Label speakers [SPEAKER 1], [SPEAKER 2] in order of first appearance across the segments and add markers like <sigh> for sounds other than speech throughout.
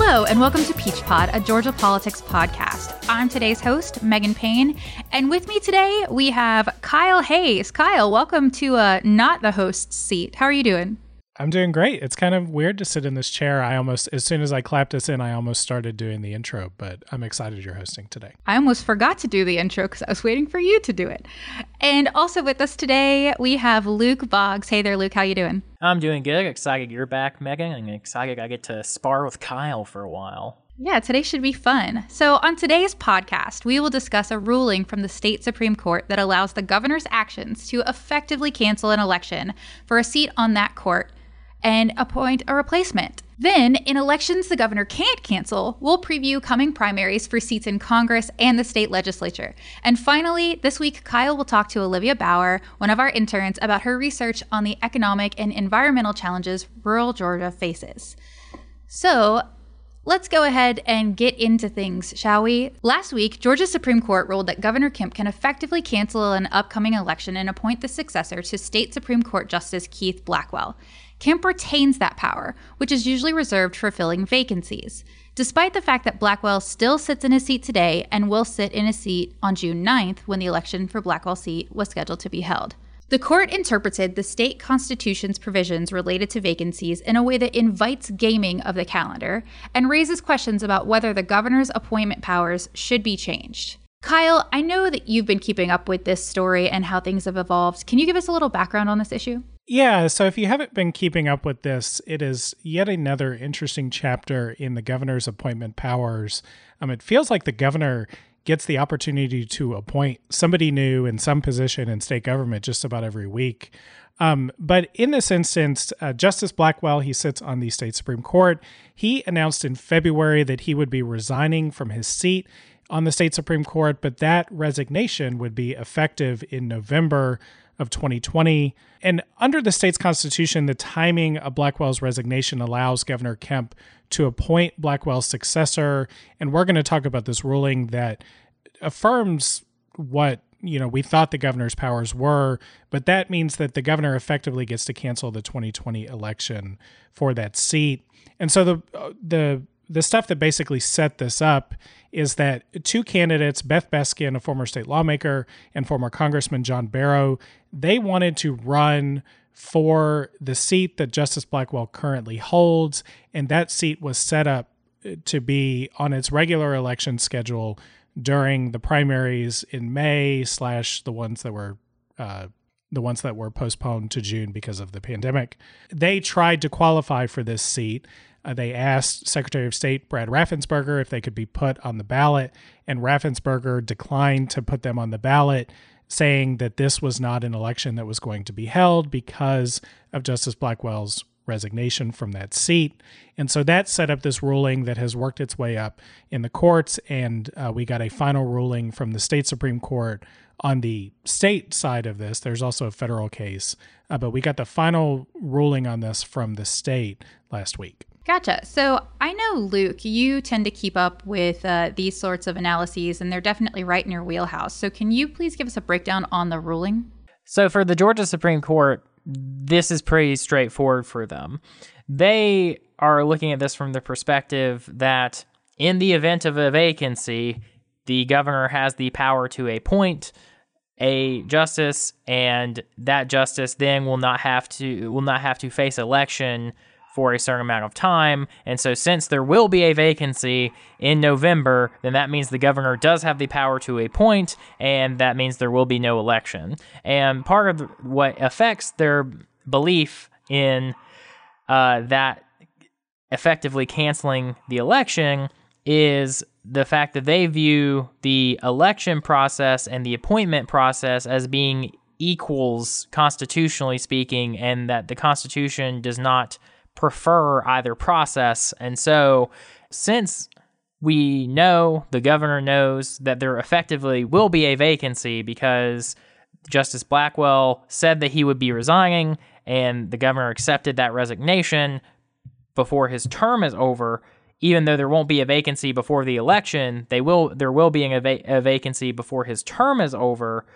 [SPEAKER 1] Hello, and welcome to Peach Pod, a Georgia politics podcast. I'm today's host, Megan Payne, and with me today we have Kyle Hayes. Kyle, welcome to uh, not the host's seat. How are you doing?
[SPEAKER 2] I'm doing great. It's kind of weird to sit in this chair. I almost, as soon as I clapped us in, I almost started doing the intro, but I'm excited you're hosting today.
[SPEAKER 1] I almost forgot to do the intro because I was waiting for you to do it. And also with us today, we have Luke Boggs. Hey there, Luke. How you doing?
[SPEAKER 3] I'm doing good. Excited you're back, Megan, and excited I get to spar with Kyle for a while.
[SPEAKER 1] Yeah, today should be fun. So, on today's podcast, we will discuss a ruling from the state Supreme Court that allows the governor's actions to effectively cancel an election for a seat on that court and appoint a replacement. Then, in elections the governor can't cancel, we'll preview coming primaries for seats in Congress and the state legislature. And finally, this week, Kyle will talk to Olivia Bauer, one of our interns, about her research on the economic and environmental challenges rural Georgia faces. So, Let's go ahead and get into things, shall we? Last week, Georgia's Supreme Court ruled that Governor Kemp can effectively cancel an upcoming election and appoint the successor to State Supreme Court Justice Keith Blackwell. Kemp retains that power, which is usually reserved for filling vacancies. Despite the fact that Blackwell still sits in his seat today and will sit in his seat on June 9th when the election for Blackwell's seat was scheduled to be held. The court interpreted the state constitution's provisions related to vacancies in a way that invites gaming of the calendar and raises questions about whether the governor's appointment powers should be changed. Kyle, I know that you've been keeping up with this story and how things have evolved. Can you give us a little background on this issue?
[SPEAKER 2] Yeah, so if you haven't been keeping up with this, it is yet another interesting chapter in the governor's appointment powers. Um, it feels like the governor gets the opportunity to appoint somebody new in some position in state government just about every week. Um, but in this instance, uh, Justice Blackwell, he sits on the state Supreme Court. He announced in February that he would be resigning from his seat on the state Supreme Court, but that resignation would be effective in November of 2020. And under the state's constitution, the timing of Blackwell's resignation allows Governor Kemp to appoint Blackwell's successor. And we're going to talk about this ruling that affirms what you know we thought the governor's powers were but that means that the governor effectively gets to cancel the 2020 election for that seat and so the uh, the the stuff that basically set this up is that two candidates, Beth Beskin, a former state lawmaker, and former Congressman John Barrow, they wanted to run for the seat that Justice Blackwell currently holds, and that seat was set up to be on its regular election schedule during the primaries in May slash the ones that were uh, the ones that were postponed to June because of the pandemic. They tried to qualify for this seat. Uh, they asked Secretary of State Brad Raffensperger if they could be put on the ballot, and Raffensperger declined to put them on the ballot, saying that this was not an election that was going to be held because of Justice Blackwell's resignation from that seat. And so that set up this ruling that has worked its way up in the courts. And uh, we got a final ruling from the state Supreme Court on the state side of this. There's also a federal case, uh, but we got the final ruling on this from the state last week.
[SPEAKER 1] Gotcha. So I know, Luke, you tend to keep up with uh, these sorts of analyses, and they're definitely right in your wheelhouse. So can you please give us a breakdown on the ruling?
[SPEAKER 3] So for the Georgia Supreme Court, this is pretty straightforward for them. They are looking at this from the perspective that in the event of a vacancy, the governor has the power to appoint a justice and that justice then will not have to will not have to face election for a certain amount of time. And so, since there will be a vacancy in November, then that means the governor does have the power to appoint, and that means there will be no election. And part of what affects their belief in uh, that effectively canceling the election is the fact that they view the election process and the appointment process as being equals constitutionally speaking, and that the Constitution does not prefer either process. And so, since we know the governor knows that there effectively will be a vacancy because Justice Blackwell said that he would be resigning, and the governor accepted that resignation before his term is over. Even though there won't be a vacancy before the election, they will there will be a, va- a vacancy before his term is over.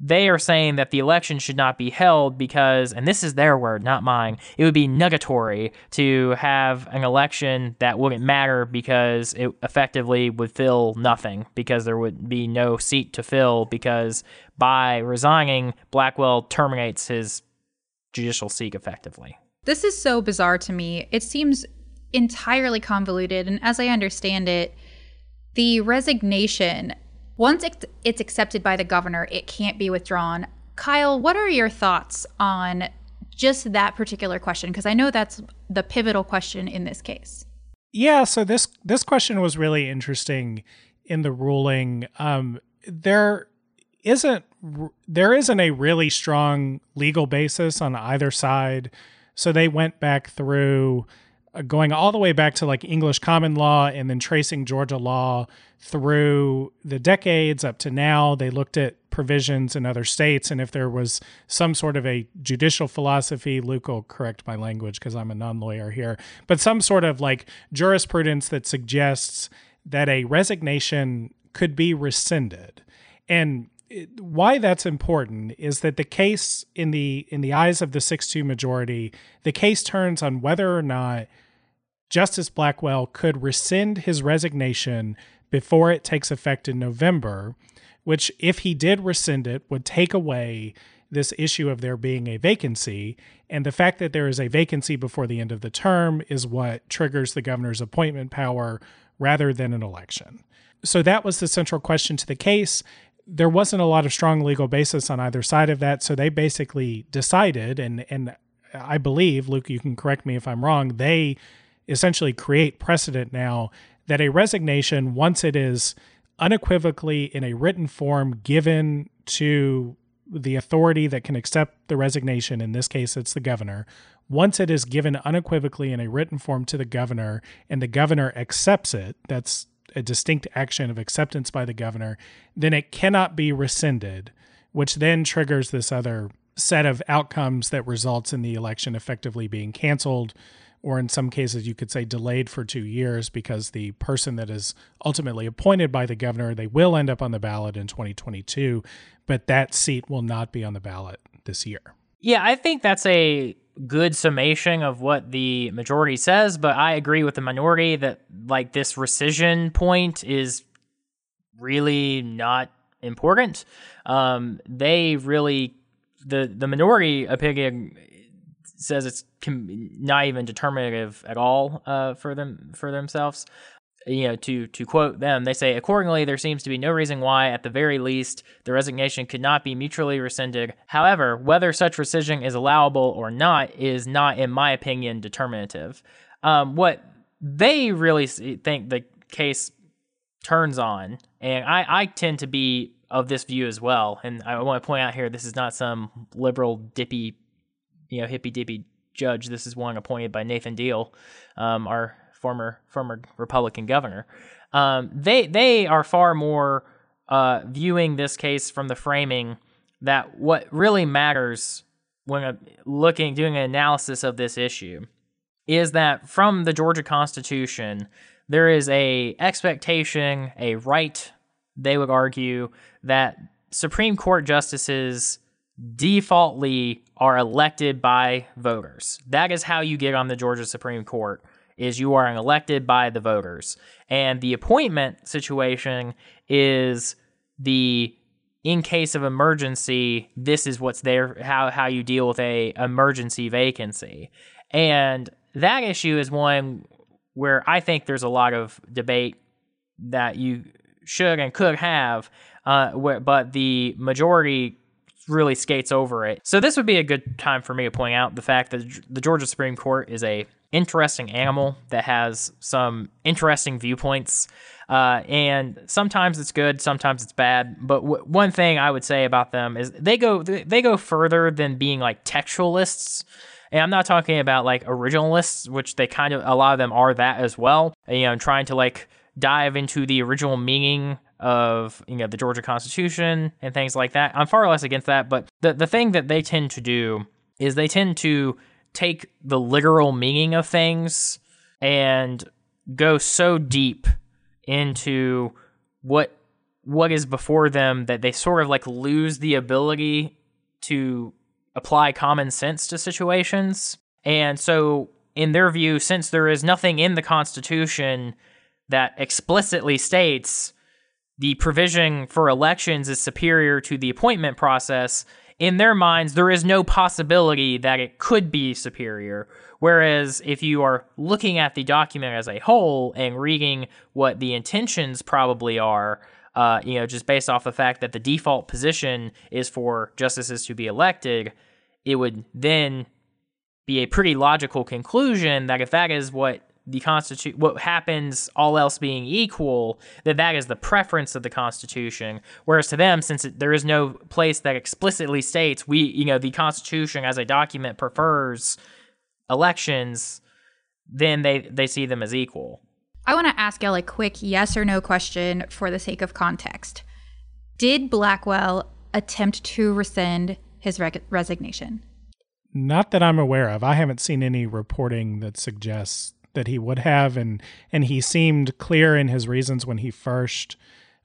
[SPEAKER 3] They are saying that the election should not be held because, and this is their word, not mine, it would be nugatory to have an election that wouldn't matter because it effectively would fill nothing because there would be no seat to fill because by resigning, Blackwell terminates his judicial seat effectively.
[SPEAKER 1] This is so bizarre to me. It seems entirely convoluted. And as I understand it, the resignation once it's accepted by the governor, it can't be withdrawn. Kyle, what are your thoughts on just that particular question? Because I know that's the pivotal question in this case.
[SPEAKER 2] Yeah, so this this question was really interesting in the ruling. Um, there isn't there isn't a really strong legal basis on either side, so they went back through going all the way back to like English common law and then tracing Georgia law through the decades up to now. They looked at provisions in other states and if there was some sort of a judicial philosophy, Luke will correct my language because I'm a non lawyer here, but some sort of like jurisprudence that suggests that a resignation could be rescinded. And why that's important is that the case in the in the eyes of the 6-2 majority the case turns on whether or not Justice Blackwell could rescind his resignation before it takes effect in November, which, if he did rescind it, would take away this issue of there being a vacancy. And the fact that there is a vacancy before the end of the term is what triggers the governor's appointment power rather than an election. So that was the central question to the case. There wasn't a lot of strong legal basis on either side of that. So they basically decided, and, and I believe, Luke, you can correct me if I'm wrong, they essentially create precedent now that a resignation, once it is unequivocally in a written form given to the authority that can accept the resignation, in this case, it's the governor. Once it is given unequivocally in a written form to the governor and the governor accepts it, that's a distinct action of acceptance by the governor, then it cannot be rescinded, which then triggers this other set of outcomes that results in the election effectively being canceled or in some cases you could say delayed for two years because the person that is ultimately appointed by the governor they will end up on the ballot in 2022 but that seat will not be on the ballot this year.
[SPEAKER 3] Yeah i think that's a good summation of what the majority says but i agree with the minority that like this rescission point is really not important. Um, they really the the minority opinion says it's not even determinative at all uh, for them for themselves. You know, to to quote them, they say accordingly, there seems to be no reason why, at the very least, the resignation could not be mutually rescinded. However, whether such rescission is allowable or not is not, in my opinion, determinative. Um, what they really think the case turns on, and I, I tend to be of this view as well. And I want to point out here, this is not some liberal dippy you know hippy dippy judge. This is one appointed by Nathan Deal, um, our former former Republican governor. Um, they they are far more uh, viewing this case from the framing that what really matters when uh, looking doing an analysis of this issue is that from the Georgia Constitution there is a expectation, a right, they would argue that Supreme Court justices defaultly are elected by voters. That is how you get on the Georgia Supreme Court is you are elected by the voters. And the appointment situation is the in case of emergency, this is what's there how how you deal with a emergency vacancy. And that issue is one where I think there's a lot of debate that you should and could have, uh, but the majority really skates over it. So this would be a good time for me to point out the fact that the Georgia Supreme Court is a interesting animal that has some interesting viewpoints. Uh, and sometimes it's good, sometimes it's bad. But w- one thing I would say about them is they go they go further than being like textualists. And I'm not talking about like originalists, which they kind of a lot of them are that as well. You know, trying to like dive into the original meaning of you know the Georgia Constitution and things like that. I'm far less against that, but the the thing that they tend to do is they tend to take the literal meaning of things and go so deep into what what is before them that they sort of like lose the ability to apply common sense to situations. And so, in their view, since there is nothing in the Constitution that explicitly states the provision for elections is superior to the appointment process, in their minds, there is no possibility that it could be superior. Whereas if you are looking at the document as a whole and reading what the intentions probably are, uh, you know, just based off the fact that the default position is for justices to be elected, it would then be a pretty logical conclusion that if that is what the constitution what happens all else being equal that that is the preference of the constitution. Whereas to them since it, there is no place that explicitly states we you know the constitution as a document prefers elections then they they see them as equal.
[SPEAKER 1] I want to ask y'all a quick yes or no question for the sake of context. Did blackwell attempt to rescind his re- resignation?
[SPEAKER 2] Not that i'm aware of. I haven't seen any reporting that suggests that he would have, and and he seemed clear in his reasons when he first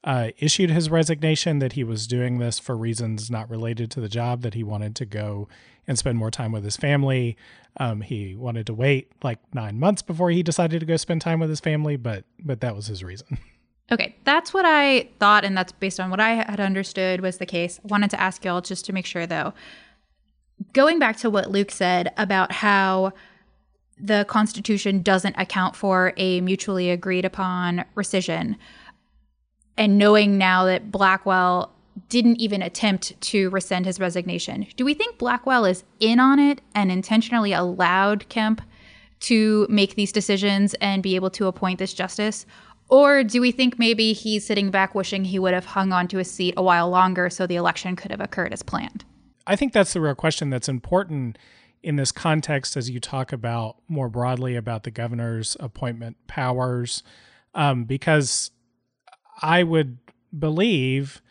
[SPEAKER 2] uh, issued his resignation that he was doing this for reasons not related to the job. That he wanted to go and spend more time with his family. Um, he wanted to wait like nine months before he decided to go spend time with his family, but but that was his reason. <laughs>
[SPEAKER 1] Okay, that's what I thought, and that's based on what I had understood was the case. I Wanted to ask y'all just to make sure, though. Going back to what Luke said about how the Constitution doesn't account for a mutually agreed upon rescission. And knowing now that Blackwell didn't even attempt to rescind his resignation, do we think Blackwell is in on it and intentionally allowed Kemp to make these decisions and be able to appoint this justice? Or do we think maybe he's sitting back wishing he would have hung on to his seat a while longer so the election could have occurred as planned?
[SPEAKER 2] I think that's the real question that's important in this context as you talk about more broadly about the governor's appointment powers, um, because I would believe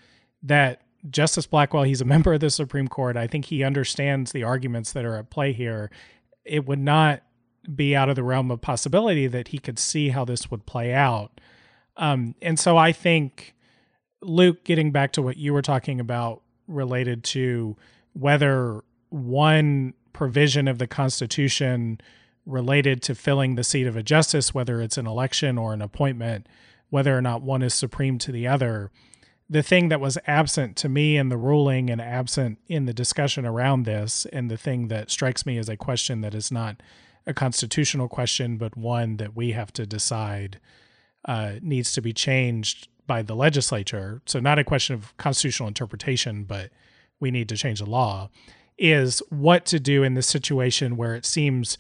[SPEAKER 2] that Justice Blackwell, he's a member of the Supreme Court. I think he understands the arguments that are at play here. It would not be out of the realm of possibility that he could see how this would play out. Um, and so I think, Luke, getting back to what you were talking about related to whether one provision of the Constitution related to filling the seat of a justice, whether it's an election or an appointment, whether or not one is supreme to the other. The thing that was absent to me in the ruling and absent in the discussion around this, and the thing that strikes me as a question that is not a constitutional question, but one that we have to decide uh, needs to be changed by the legislature. So, not a question of constitutional interpretation, but we need to change the law is what to do in this situation where it seems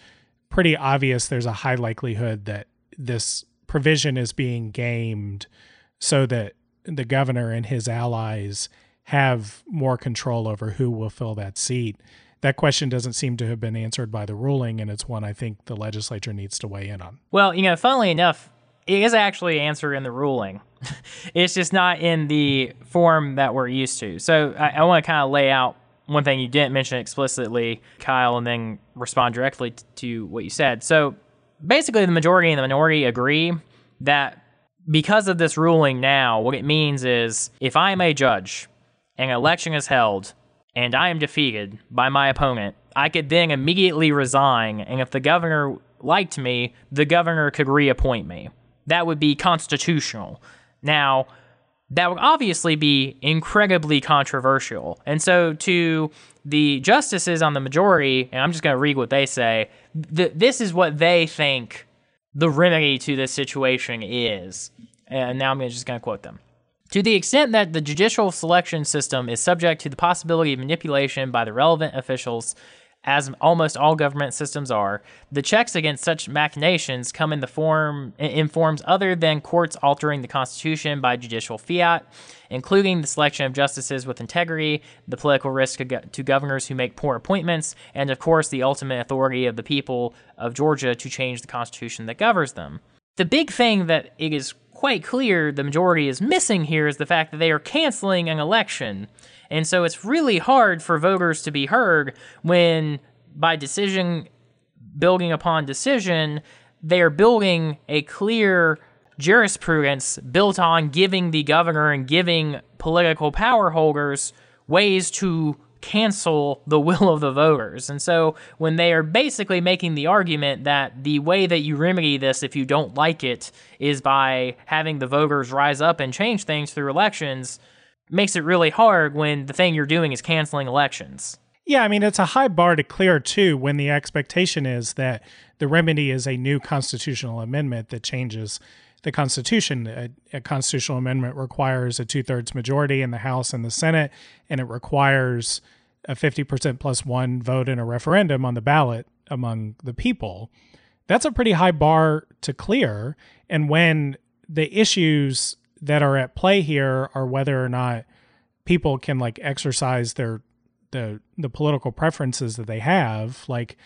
[SPEAKER 2] pretty obvious there's a high likelihood that this provision is being gamed so that the governor and his allies have more control over who will fill that seat. That question doesn't seem to have been answered by the ruling, and it's one I think the legislature needs to weigh in on.
[SPEAKER 3] Well, you know, funnily enough, it is actually answered in the ruling. <laughs> it's just not in the form that we're used to. So I, I want to kind of lay out one thing you didn't mention explicitly, Kyle, and then respond directly t- to what you said. So basically, the majority and the minority agree that because of this ruling now, what it means is if I am a judge an election is held and I am defeated by my opponent, I could then immediately resign. And if the governor liked me, the governor could reappoint me. That would be constitutional. Now, that would obviously be incredibly controversial. And so, to the justices on the majority, and I'm just going to read what they say, th- this is what they think the remedy to this situation is. And now I'm just going to quote them. To the extent that the judicial selection system is subject to the possibility of manipulation by the relevant officials, as almost all government systems are, the checks against such machinations come in the form in forms other than courts altering the Constitution by judicial fiat, including the selection of justices with integrity, the political risk to governors who make poor appointments, and of course the ultimate authority of the people of Georgia to change the Constitution that governs them. The big thing that it is quite clear the majority is missing here is the fact that they are canceling an election. And so it's really hard for voters to be heard when, by decision building upon decision, they are building a clear jurisprudence built on giving the governor and giving political power holders ways to cancel the will of the voters. And so when they are basically making the argument that the way that you remedy this if you don't like it is by having the voters rise up and change things through elections, makes it really hard when the thing you're doing is canceling elections.
[SPEAKER 2] Yeah, I mean, it's a high bar to clear too when the expectation is that the remedy is a new constitutional amendment that changes the Constitution. A, a constitutional amendment requires a two thirds majority in the House and the Senate, and it requires a 50% plus one vote in a referendum on the ballot among the people. That's a pretty high bar to clear. And when the issues that are at play here are whether or not people can like exercise their the the political preferences that they have. Like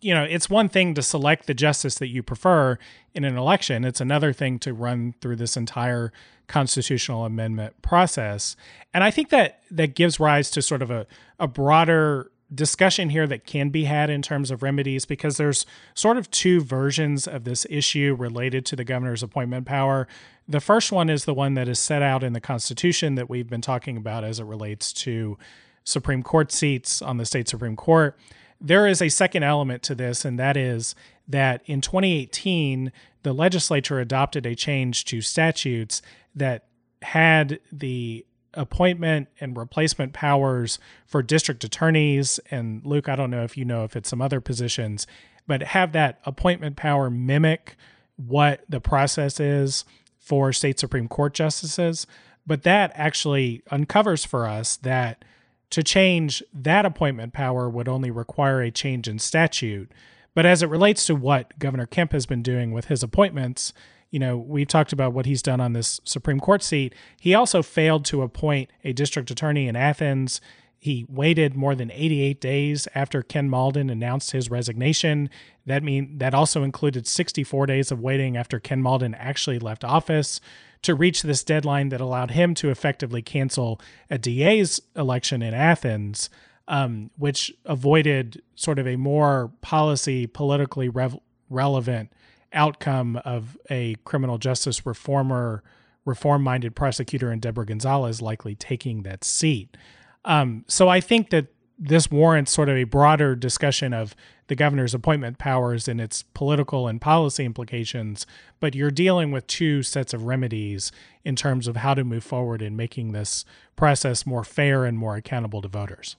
[SPEAKER 2] you know it's one thing to select the justice that you prefer in an election. It's another thing to run through this entire constitutional amendment process. And i think that that gives rise to sort of a, a broader discussion here that can be had in terms of remedies because there's sort of two versions of this issue related to the governor's appointment power. The first one is the one that is set out in the Constitution that we've been talking about as it relates to Supreme Court seats on the state Supreme Court. There is a second element to this, and that is that in 2018, the legislature adopted a change to statutes that had the appointment and replacement powers for district attorneys. And Luke, I don't know if you know if it's some other positions, but have that appointment power mimic what the process is for state Supreme Court justices. But that actually uncovers for us that to change that appointment power would only require a change in statute. But as it relates to what Governor Kemp has been doing with his appointments, you know, we've talked about what he's done on this Supreme Court seat. He also failed to appoint a district attorney in Athens. He waited more than 88 days after Ken Mauldin announced his resignation. That mean that also included 64 days of waiting after Ken Mauldin actually left office to reach this deadline that allowed him to effectively cancel a DA's election in Athens, um, which avoided sort of a more policy, politically rev- relevant outcome of a criminal justice reformer, reform minded prosecutor in Deborah Gonzalez likely taking that seat. Um, so I think that this warrants sort of a broader discussion of the governor's appointment powers and its political and policy implications, but you're dealing with two sets of remedies in terms of how to move forward in making this process more fair and more accountable to voters.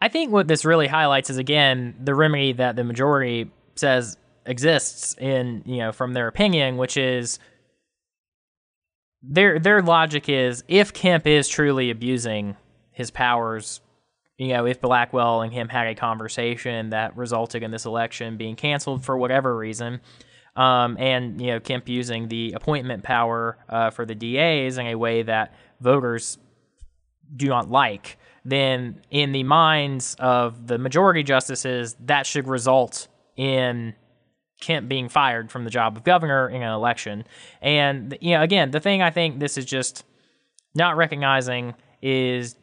[SPEAKER 3] I think what this really highlights is again the remedy that the majority says exists in, you know, from their opinion, which is their their logic is if Kemp is truly abusing his powers you know, if Blackwell and him had a conversation that resulted in this election being canceled for whatever reason, um, and you know, Kemp using the appointment power uh, for the DAs in a way that voters do not like, then in the minds of the majority justices, that should result in Kemp being fired from the job of governor in an election. And you know, again, the thing I think this is just not recognizing is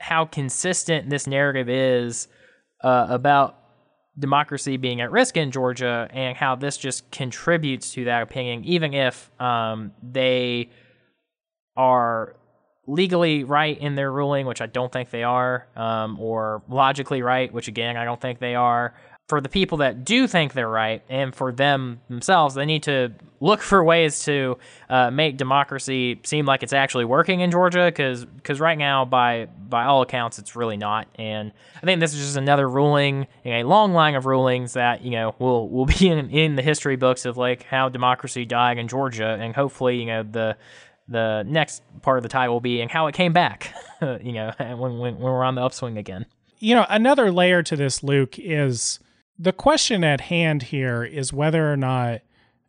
[SPEAKER 3] how consistent this narrative is uh, about democracy being at risk in Georgia and how this just contributes to that opinion, even if um, they are legally right in their ruling, which I don't think they are, um, or logically right, which again, I don't think they are for the people that do think they're right and for them themselves, they need to look for ways to uh, make democracy seem like it's actually working in Georgia because because right now, by by all accounts, it's really not. And I think this is just another ruling in a long line of rulings that you know will will <laughs> be in, in the history books of like how democracy died in Georgia, and hopefully, you know the the next part of the tie will be and how it came back. <laughs> you know, <laughs> when, when when we're on the upswing again.
[SPEAKER 2] You know, another layer to this, Luke, is the question at hand here is whether or not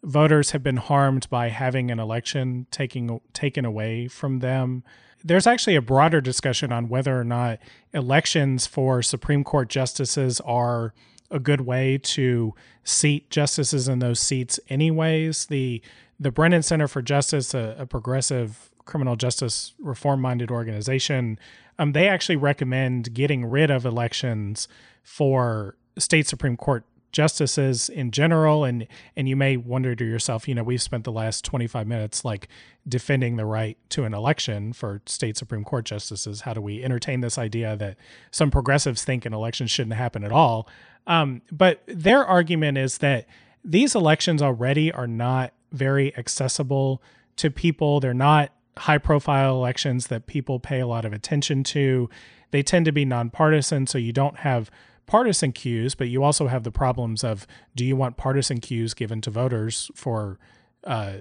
[SPEAKER 2] voters have been harmed by having an election taking taken away from them. There's actually a broader discussion on whether or not elections for Supreme Court justices are a good way to seat justices in those seats anyways. The the Brennan Center for Justice, a, a progressive criminal justice reform minded organization, um, they actually recommend getting rid of elections for state Supreme Court justices in general and and you may wonder to yourself you know we've spent the last 25 minutes like defending the right to an election for state supreme court justices. How do we entertain this idea that some progressives think an election shouldn't happen at all? Um, but their argument is that these elections already are not very accessible to people. They're not high profile elections that people pay a lot of attention to. They tend to be nonpartisan so you don't have partisan cues, but you also have the problems of do you want partisan cues given to voters for uh,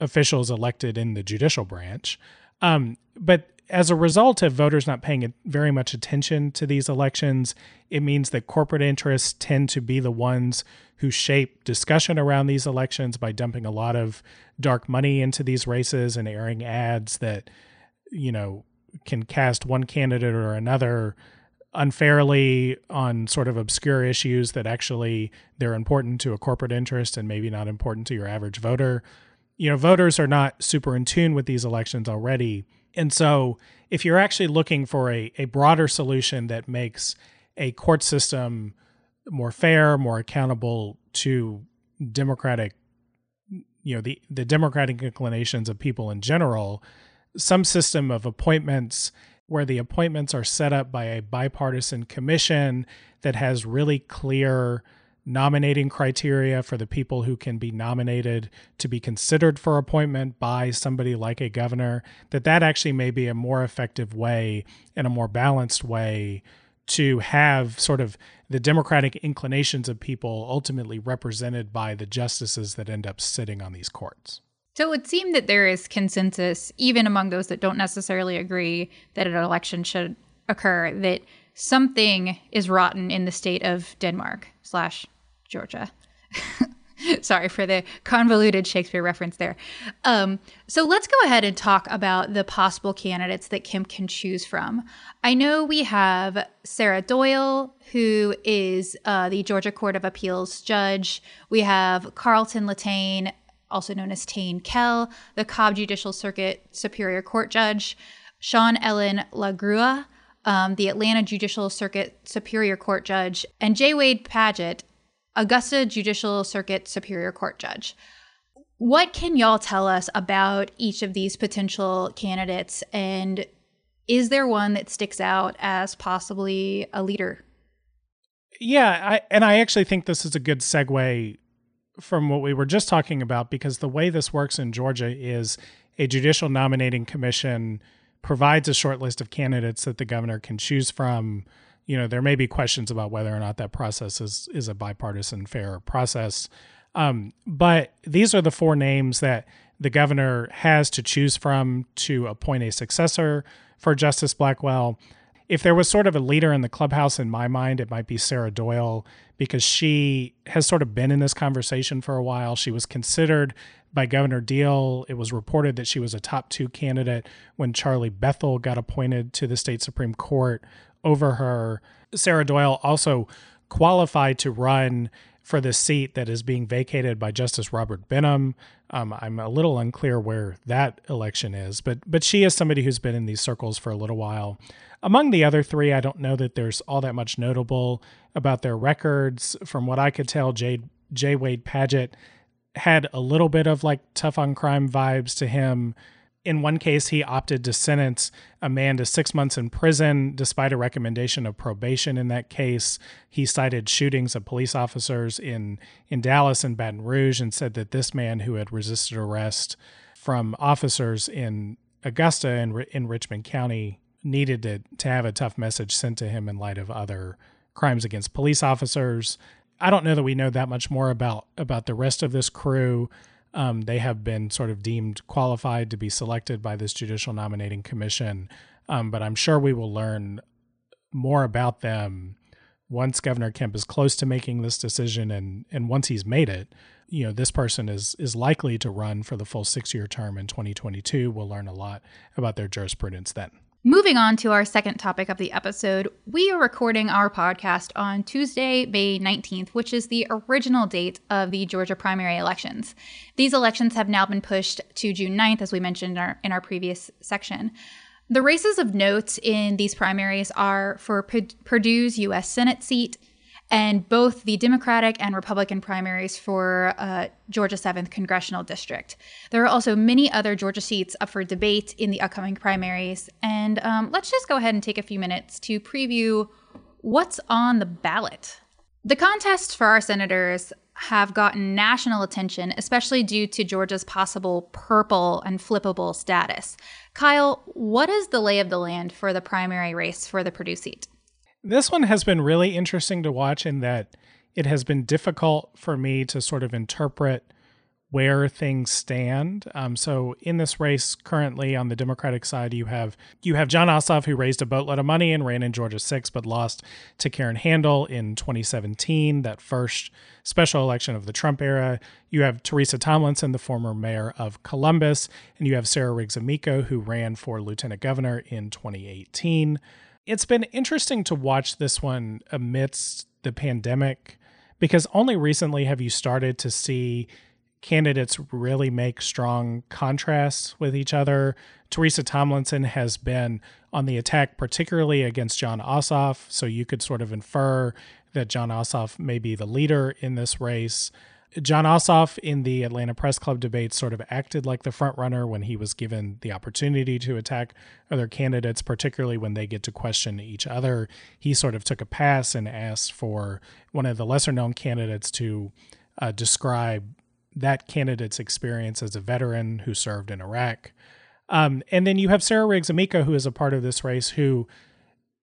[SPEAKER 2] officials elected in the judicial branch? Um, but as a result of voters not paying very much attention to these elections, it means that corporate interests tend to be the ones who shape discussion around these elections by dumping a lot of dark money into these races and airing ads that, you know, can cast one candidate or another unfairly on sort of obscure issues that actually they're important to a corporate interest and maybe not important to your average voter. You know, voters are not super in tune with these elections already. And so if you're actually looking for a, a broader solution that makes a court system more fair, more accountable to democratic, you know, the, the democratic inclinations of people in general, some system of appointments where the appointments are set up by a bipartisan commission that has really clear nominating criteria for the people who can be nominated to be considered for appointment by somebody like a governor that that actually may be a more effective way and a more balanced way to have sort of the democratic inclinations of people ultimately represented by the justices that end up sitting on these courts.
[SPEAKER 1] So it would seem that there is consensus, even among those that don't necessarily agree that an election should occur, that something is rotten in the state of Denmark slash Georgia. <laughs> Sorry for the convoluted Shakespeare reference there. Um, so let's go ahead and talk about the possible candidates that Kemp can choose from. I know we have Sara Doyle, who is uh, the Georgia Court of Appeals judge. We have Carlton LaTain, also known as Tane Kell, the Cobb Judicial Circuit Superior Court Judge, Shawn Ellen LaGrua, um, the Atlanta Judicial Circuit Superior Court Judge, and J. Wade Padgett, Augusta Judicial Circuit Superior Court Judge. What can y'all tell us about each of these potential candidates? And is there one that sticks out as possibly a leader?
[SPEAKER 2] Yeah, I, and I actually think this is a good segue from what we were just talking about because the way this works in Georgia is a judicial nominating commission provides a short list of candidates that the governor can choose from. You know, there may be questions about whether or not that process is is a bipartisan fair process. Um, but these are the four names that the governor has to choose from to appoint a successor for Justice Blackwell if there was sort of a leader in the clubhouse in my mind, it might be Sara Doyle because she has sort of been in this conversation for a while. She was considered by Governor Deal. It was reported that she was a top two candidate when Charlie Bethel got appointed to the state Supreme Court over her. Sara Doyle also qualified to run for the seat that is being vacated by Justice Robert Benham. Um, I'm a little unclear where that election is, but but she is somebody who's been in these circles for a little while. Among the other three, I don't know that there's all that much notable about their records. From what I could tell, J. J. Wade Padgett had a little bit of like tough on crime vibes to him in one case, he opted to sentence a man to six months in prison despite a recommendation of probation in that case. He cited shootings of police officers in, in Dallas and Baton Rouge and said that this man who had resisted arrest from officers in Augusta and in Richmond County needed to, to have a tough message sent to him in light of other crimes against police officers. I don't know that we know that much more about about the rest of this crew. Um, they have been sort of deemed qualified to be selected by this judicial nominating commission. Um, but I'm sure we will learn more about them once Governor Kemp is close to making this decision, and and once he's made it, you know, this person is is likely to run for the full six year term in 2022. We'll learn a lot about their jurisprudence then.
[SPEAKER 1] Moving on to our second topic of the episode, we are recording our podcast on Tuesday, May 19th, which is the original date of the Georgia primary elections. These elections have now been pushed to June 9th, as we mentioned in our, in our previous section. The races of note in these primaries are for P- Perdue's U.S. Senate seat, and both the Democratic and Republican primaries for uh, Georgia 7th congressional district. There are also many other Georgia seats up for debate in the upcoming primaries. And um, let's just go ahead and take a few minutes to preview what's on the ballot. The contests for our senators have gotten national attention, especially due to Georgia's possible purple and flippable status. Kyle, what is the lay of the land for the primary race for the Perdue seat?
[SPEAKER 2] This one has been really interesting to watch in that it has been difficult for me to sort of interpret where things stand. Um, so in this race currently on the Democratic side, you have you have Jon Ossoff who raised a boatload of money and ran in Georgia six, but lost to Karen Handel in 2017, that first special election of the Trump era. You have Teresa Tomlinson, the former mayor of Columbus, and you have Sarah Riggs Amico who ran for lieutenant governor in 2018. It's been interesting to watch this one amidst the pandemic because only recently have you started to see candidates really make strong contrasts with each other. Teresa Tomlinson has been on the attack, particularly against Jon Ossoff. So you could sort of infer that Jon Ossoff may be the leader in this race. Jon Ossoff in the Atlanta Press Club debate sort of acted like the front runner when he was given the opportunity to attack other candidates, particularly when they get to question each other. He sort of took a pass and asked for one of the lesser known candidates to uh, describe that candidate's experience as a veteran who served in Iraq. Um, and then you have Sarah Riggs Amico, who is a part of this race, who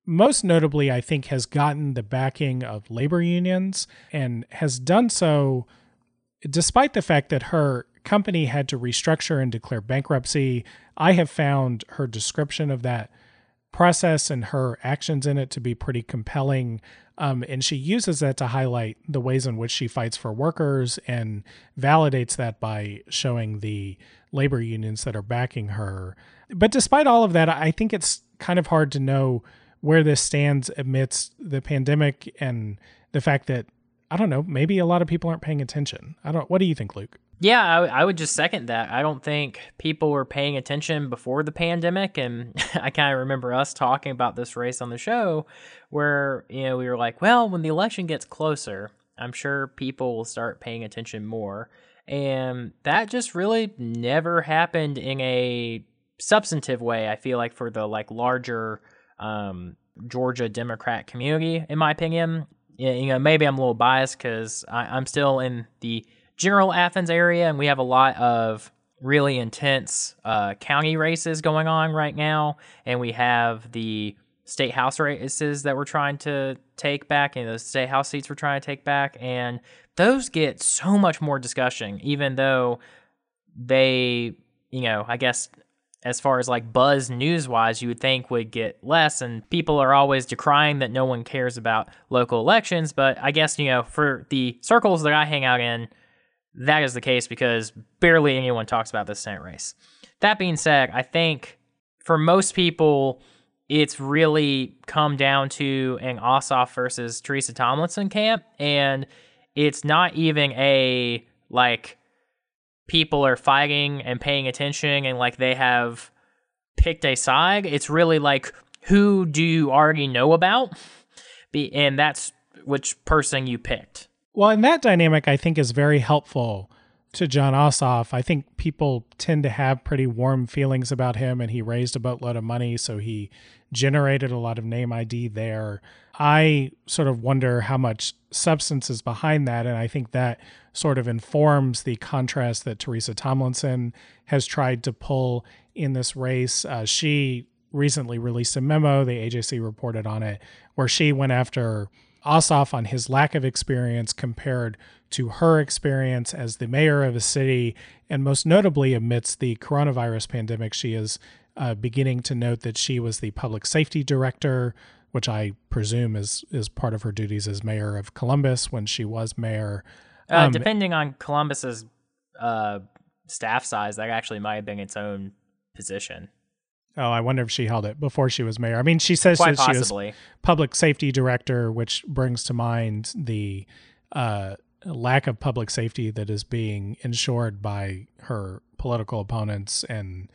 [SPEAKER 2] most notably, I think, has gotten the backing of labor unions and has done so despite the fact that her company had to restructure and declare bankruptcy. I have found her description of that process and her actions in it to be pretty compelling. Um, and she uses that to highlight the ways in which she fights for workers and validates that by showing the labor unions that are backing her. But despite all of that, I think it's kind of hard to know where this stands amidst the pandemic and the fact that I don't know, maybe a lot of people aren't paying attention. I don't. What do you think, Luke?
[SPEAKER 3] Yeah, I, I, would just second that. I don't think people were paying attention before the pandemic, and <laughs> I kind of remember us talking about this race on the show, where you know we were like, well, when the election gets closer, I'm sure people will start paying attention more, and that just really never happened in a substantive way. I feel like for the like larger um, Georgia Democrat community, in my opinion, you know, maybe I'm a little biased because I'm still in the general Athens area, and we have a lot of really intense uh, county races going on right now, and we have the state house races that we're trying to take back, and the state house seats we're trying to take back, and those get so much more discussion, even though they, you know, I guess as far as like buzz news wise, you would think would get less. And people are always decrying that no one cares about local elections. But I guess, you know, for the circles that I hang out in, that is the case because barely anyone talks about this Senate race. That being said, I think for most people, it's really come down to an Ossoff versus Teresa Tomlinson camp. And it's not even a like people are fighting and paying attention and like they have picked a side. It's really like who do you already know about? Be, and that's which person you picked.
[SPEAKER 2] Well, and that dynamic I think is very helpful to Jon Ossoff. I think people tend to have pretty warm feelings about him, and he raised a boatload of money, so he generated a lot of name ID there. I sort of wonder how much substance is behind that. And I think that sort of informs the contrast that Teresa Tomlinson has tried to pull in this race. Uh, she recently released a memo, the AJC reported on it, where she went after Ossoff on his lack of experience compared to her experience as the mayor of a city. And most notably, amidst the coronavirus pandemic, she is uh, beginning to note that she was the public safety director, which I presume is is part of her duties as mayor of Columbus when she was mayor.
[SPEAKER 3] Uh, um, depending on Columbus's uh, staff size, that actually might have been its own position.
[SPEAKER 2] Oh, I wonder if she held it before she was mayor. I mean, she says that she was public safety director, which brings to mind the uh, lack of public safety that is being ensured by her political opponents and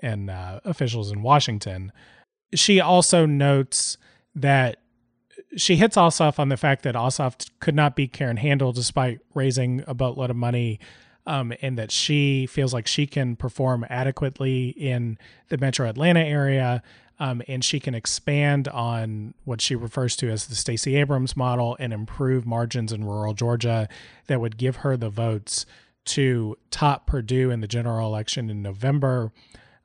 [SPEAKER 2] and uh, officials in Washington. She also notes that she hits Ossoff on the fact that Ossoff could not beat Karen Handel despite raising a boatload of money, um, and that she feels like she can perform adequately in the Metro Atlanta area. Um, and she can expand on what she refers to as the Stacey Abrams model and improve margins in rural Georgia that would give her the votes to top Perdue in the general election in November.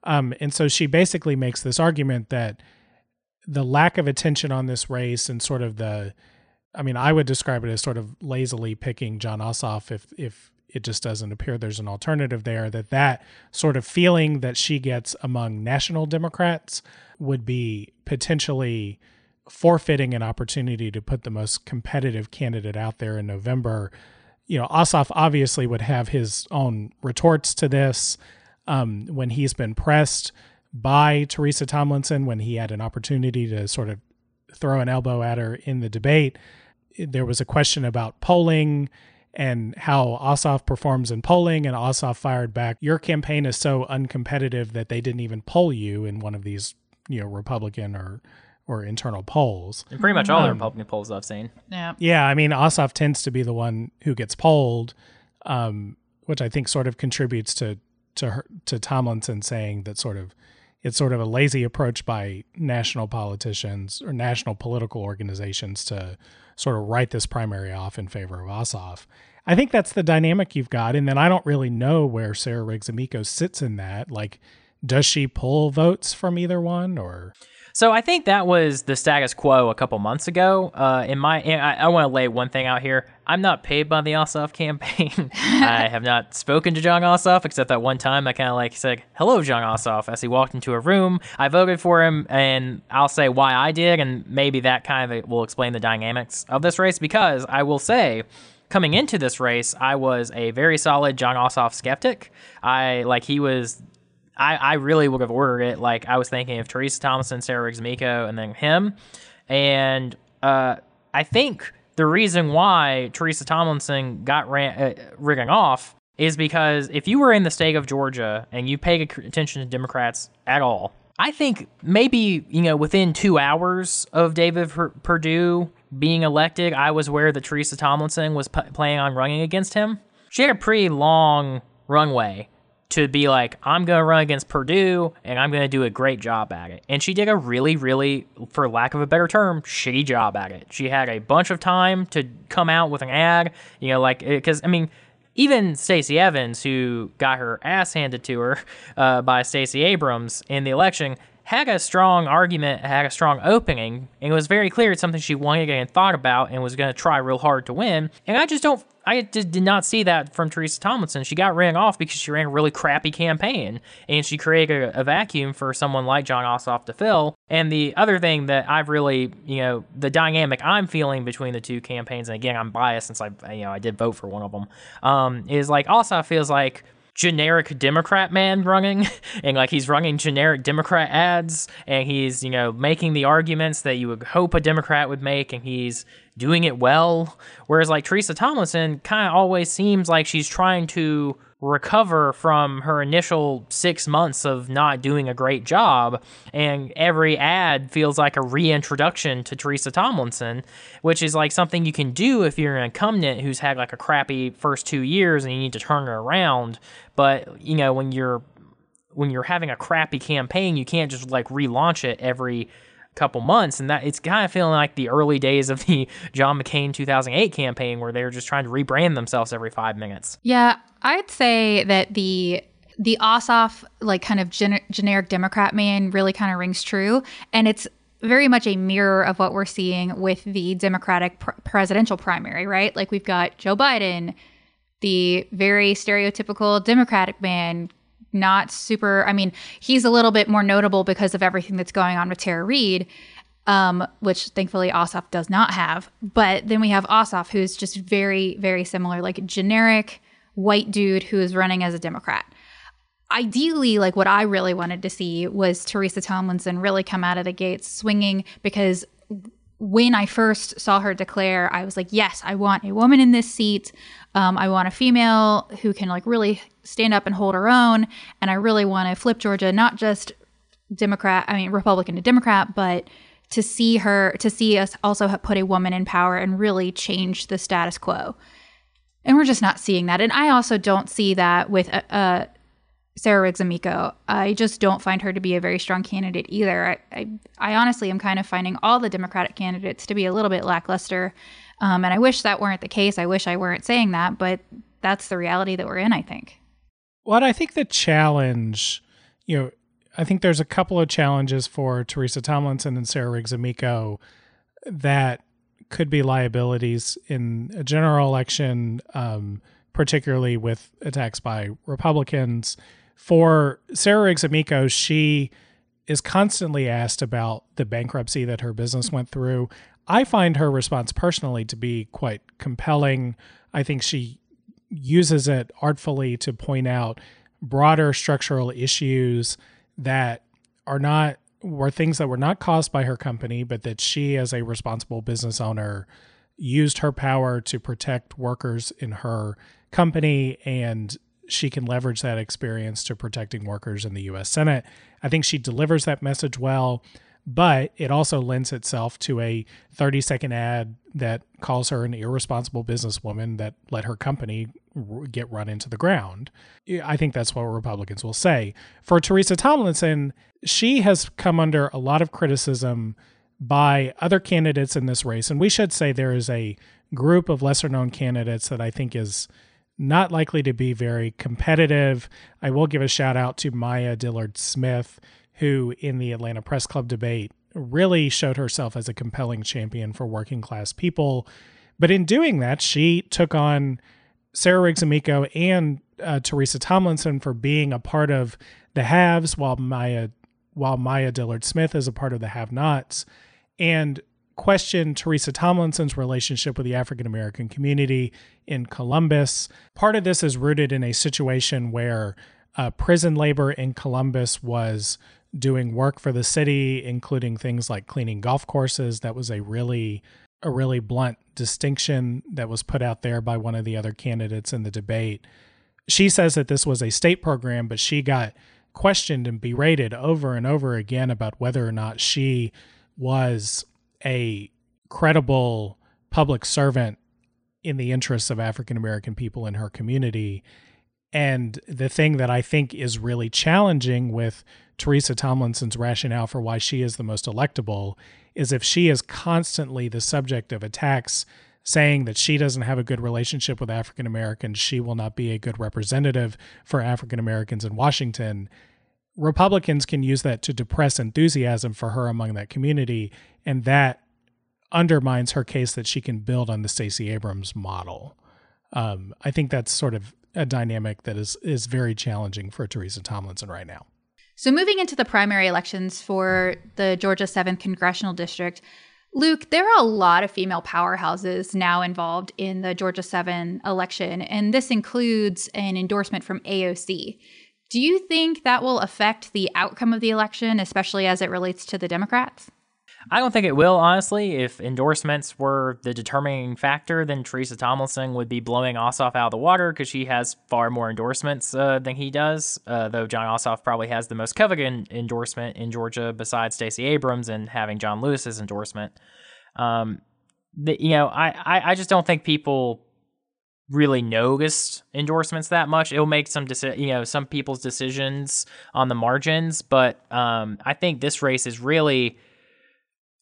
[SPEAKER 2] Um, and so she basically makes this argument that the lack of attention on this race and sort of the I mean, I would describe it as sort of lazily picking Jon Ossoff if if it just doesn't appear there's an alternative there that that sort of feeling that she gets among national democrats would be potentially forfeiting an opportunity to put the most competitive candidate out there in November. You know, Ossoff obviously would have his own retorts to this um, when he's been pressed by Teresa Tomlinson when he had an opportunity to sort of throw an elbow at her in the debate. There was a question about polling and how Ossoff performs in polling, and Ossoff fired back, Your campaign is so uncompetitive that they didn't even poll you in one of these, you know, Republican or or internal polls.
[SPEAKER 3] And pretty much all um, the Republican polls I've seen.
[SPEAKER 1] Yeah.
[SPEAKER 2] Yeah. I mean, Ossoff tends to be the one who gets polled, um, which I think sort of contributes to to her, to Tomlinson saying that sort of it's sort of a lazy approach by national politicians or national political organizations to sort of write this primary off in favor of Ossoff. I think that's the dynamic you've got. And then I don't really know where Sarah Riggs Amico sits in that. Like, does she pull votes from either one or?
[SPEAKER 3] So I think that was the status quo a couple months ago. Uh, in my, I, I want to lay one thing out here. I'm not paid by the Ossoff campaign. <laughs> I have not spoken to Jon Ossoff except that one time I kind of like said hello, Jon Ossoff, as he walked into a room. I voted for him, and I'll say why I did, and maybe that kind of will explain the dynamics of this race. Because I will say coming into this race, I was a very solid Jon Ossoff skeptic. I like he was I, I really would have ordered it. Like I was thinking of Teresa Thompson, Sarah Riggs Amico, and then him. And uh, I think the reason why Teresa Tomlinson got ran, uh, rigging off is because if you were in the state of Georgia and you pay attention to Democrats at all, I think maybe you know within two hours of David Perdue being elected, I was aware that Teresa Tomlinson was p- planning on running against him. She had a pretty long runway to be like, I'm going to run against Perdue and I'm going to do a great job at it. And she did a really, really, for lack of a better term, shitty job at it. She had a bunch of time to come out with an ad, you know, like, because, I mean, even Stacey Evans, who got her ass handed to her uh, by Stacey Abrams in the election, had a strong argument, had a strong opening, and it was very clear it's something she wanted and thought about and was going to try real hard to win. And I just don't I just did not see that from Teresa Tomlinson. She got ran off because she ran a really crappy campaign and she created a, a, vacuum for someone like Jon Ossoff to fill. And the other thing that I've really, you know, the dynamic I'm feeling between the two campaigns, and again, I'm biased since I, you know, I did vote for one of them, um, is like Ossoff feels like generic Democrat man running, <laughs> and like he's running generic Democrat ads, and he's you know making the arguments that you would hope a Democrat would make, and he's doing it well. Whereas like Teresa Tomlinson kind of always seems like she's trying to recover from her initial six months of not doing a great job. And every ad feels like a reintroduction to Teresa Tomlinson, which is like something you can do if you're an incumbent who's had like a crappy first two years and you need to turn it around. But, you know, when you're when you're having a crappy campaign, you can't just like relaunch it every couple months, and that it's kind of feeling like the early days of the <laughs> John McCain 2008 campaign, where they were just trying to rebrand themselves every five minutes.
[SPEAKER 1] Yeah, I'd say that the the Ossoff like kind of gen- generic Democrat man really kind of rings true, and it's very much a mirror of what we're seeing with the Democratic pr- presidential primary, right? Like we've got Joe Biden, the very stereotypical Democratic man not super. I mean, he's a little bit more notable because of everything that's going on with Tara Reade, um, which thankfully Ossoff does not have. But then we have Ossoff, who's just very, very similar, like generic white dude who is running as a Democrat. Ideally, like what I really wanted to see was Teresa Tomlinson really come out of the gates swinging because when I first saw her declare, I was like, yes, I want a woman in this seat. Um, I want a female who can like really stand up and hold her own. And I really want to flip Georgia, not just Democrat, I mean, Republican to Democrat, but to see her to see us also put a woman in power and really change the status quo. And we're just not seeing that. And I also don't see that with a, uh Sarah Riggs Amico. I just don't find her to be a very strong candidate either. I, I, I honestly am kind of finding all the Democratic candidates to be a little bit lackluster. Um, and I wish that weren't the case. I wish I weren't saying that, but that's the reality that we're in, I think.
[SPEAKER 2] Well, I think the challenge, you know, I think there's a couple of challenges for Teresa Tomlinson and Sarah Riggs Amico that could be liabilities in a general election, um, particularly with attacks by Republicans. For Sarah Riggs Amico, she is constantly asked about the bankruptcy that her business went through. I find her response personally to be quite compelling. I think she uses it artfully to point out broader structural issues that are not were things that were not caused by her company, but that she, as a responsible business owner, used her power to protect workers in her company and she can leverage that experience to protecting workers in the US Senate. I think she delivers that message well but it also lends itself to a 30 second ad that calls her an irresponsible businesswoman that let her company get run into the ground. I think that's what Republicans will say. For Teresa Tomlinson, she has come under a lot of criticism by other candidates in this race. And we should say there is a group of lesser known candidates that I think is not likely to be very competitive. I will give a shout out to Maya Dillard Smith who in the Atlanta Press Club debate really showed herself as a compelling champion for working class people. But in doing that, she took on Sarah Riggs Amico and uh, Teresa Tomlinson for being a part of the haves, while Maya while Maya Dillard Smith is a part of the have-nots, and questioned Teresa Tomlinson's relationship with the African American community in Columbus. Part of this is rooted in a situation where uh, prison labor in Columbus was doing work for the city, including things like cleaning golf courses. That was a really a really blunt distinction that was put out there by one of the other candidates in the debate. She says that this was a state program, but she got questioned and berated over and over again about whether or not she was a credible public servant in the interests of African American people in her community. And the thing that I think is really challenging with Teresa Tomlinson's rationale for why she is the most electable is if she is constantly the subject of attacks saying that she doesn't have a good relationship with African Americans, she will not be a good representative for African Americans in Washington. Republicans can use that to depress enthusiasm for her among that community, and that undermines her case that she can build on the Stacey Abrams model. Um, I think that's sort of a dynamic that is is very challenging for Teresa Tomlinson right now.
[SPEAKER 1] So, moving into the primary elections for the Georgia 7th Congressional District, Luke, there are a lot of female powerhouses now involved in the Georgia 7 election, and this includes an endorsement from AOC. Do you think that will affect the outcome of the election, especially as it relates to the Democrats?
[SPEAKER 3] I don't think it will, honestly. If endorsements were the determining factor, then Teresa Tomlinson would be blowing Ossoff out of the water because she has far more endorsements uh, than he does. Uh, though Jon Ossoff probably has the most coveted endorsement in Georgia besides Stacey Abrams and having John Lewis's endorsement. Um, the, you know, I, I, I just don't think people really noticed endorsements that much. It'll make some deci- you know some people's decisions on the margins, but um, I think this race is really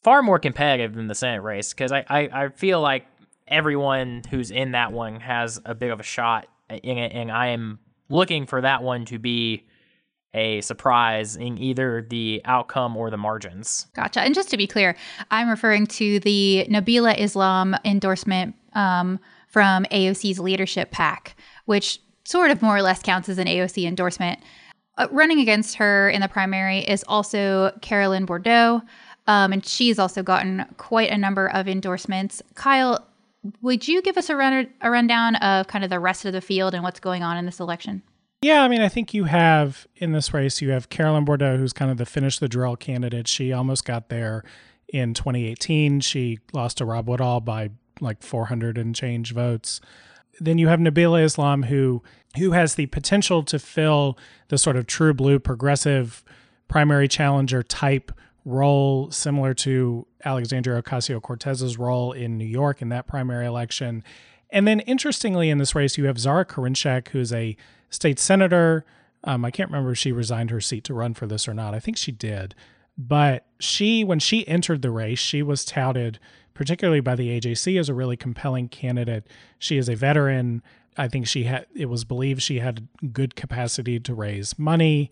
[SPEAKER 3] far more competitive than the Senate race because I, I, I feel like everyone who's in that one has a bit of a shot in it, and I am looking for that one to be a surprise in either the outcome or the margins.
[SPEAKER 1] Gotcha. And just to be clear, I'm referring to the Nabila Islam endorsement um, from AOC's leadership PAC, which sort of more or less counts as an AOC endorsement. Uh, running against her in the primary is also Carolyn Bourdeaux, Um, and she's also gotten quite a number of endorsements. Kyle, would you give us a, run- a rundown of kind of the rest of the field and what's going on in this election?
[SPEAKER 2] Yeah, I mean, I think you have in this race, you have Carolyn Bourdeaux, who's kind of the finish the drill candidate. She almost got there in 2018. She lost to Rob Woodall by like 400 and change votes. Then you have Nabila Islam, who who has the potential to fill the sort of true blue progressive primary challenger type role similar to Alexandria Ocasio Cortez's role in New York in that primary election. And then, interestingly, in this race, you have Zahra Karinshak, who's a state senator. Um, I can't remember if she resigned her seat to run for this or not. I think she did. But she, when she entered the race, she was touted, particularly by the AJC, as a really compelling candidate. She is a veteran. I think she had, it was believed she had good capacity to raise money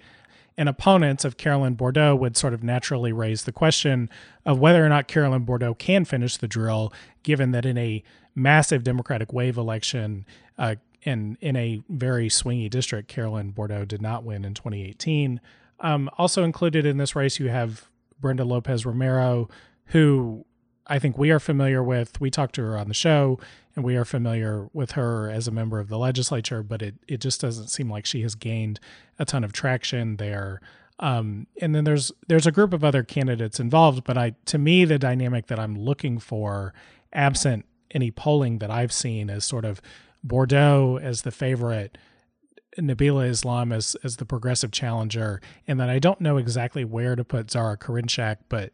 [SPEAKER 2] and opponents of Carolyn Bourdeaux would sort of naturally raise the question of whether or not Carolyn Bourdeaux can finish the drill, given that in a massive Democratic wave election uh, in a very swingy district, Carolyn Bourdeaux did not win in 2018. Um, also included in this race, you have Brenda Lopez Romero, who I think we are familiar with. We talked to her on the show, and we are familiar with her as a member of the legislature, but it, it just doesn't seem like she has gained a ton of traction there. Um, and then there's there's a group of other candidates involved, but I to me the dynamic that I'm looking for, absent any polling that I've seen, is sort of Bourdeaux as the favorite, Nabila Islam as as the progressive challenger, and then I don't know exactly where to put Zahra Karinshak, but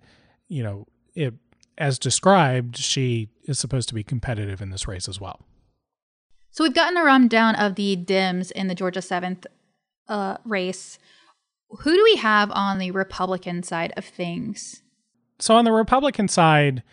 [SPEAKER 2] you know it as described, she is supposed to be competitive in this race as well.
[SPEAKER 1] So we've gotten a rundown of the Dems in the Georgia 7th uh, race. Who do we have on the Republican side of things?
[SPEAKER 2] So on the Republican side,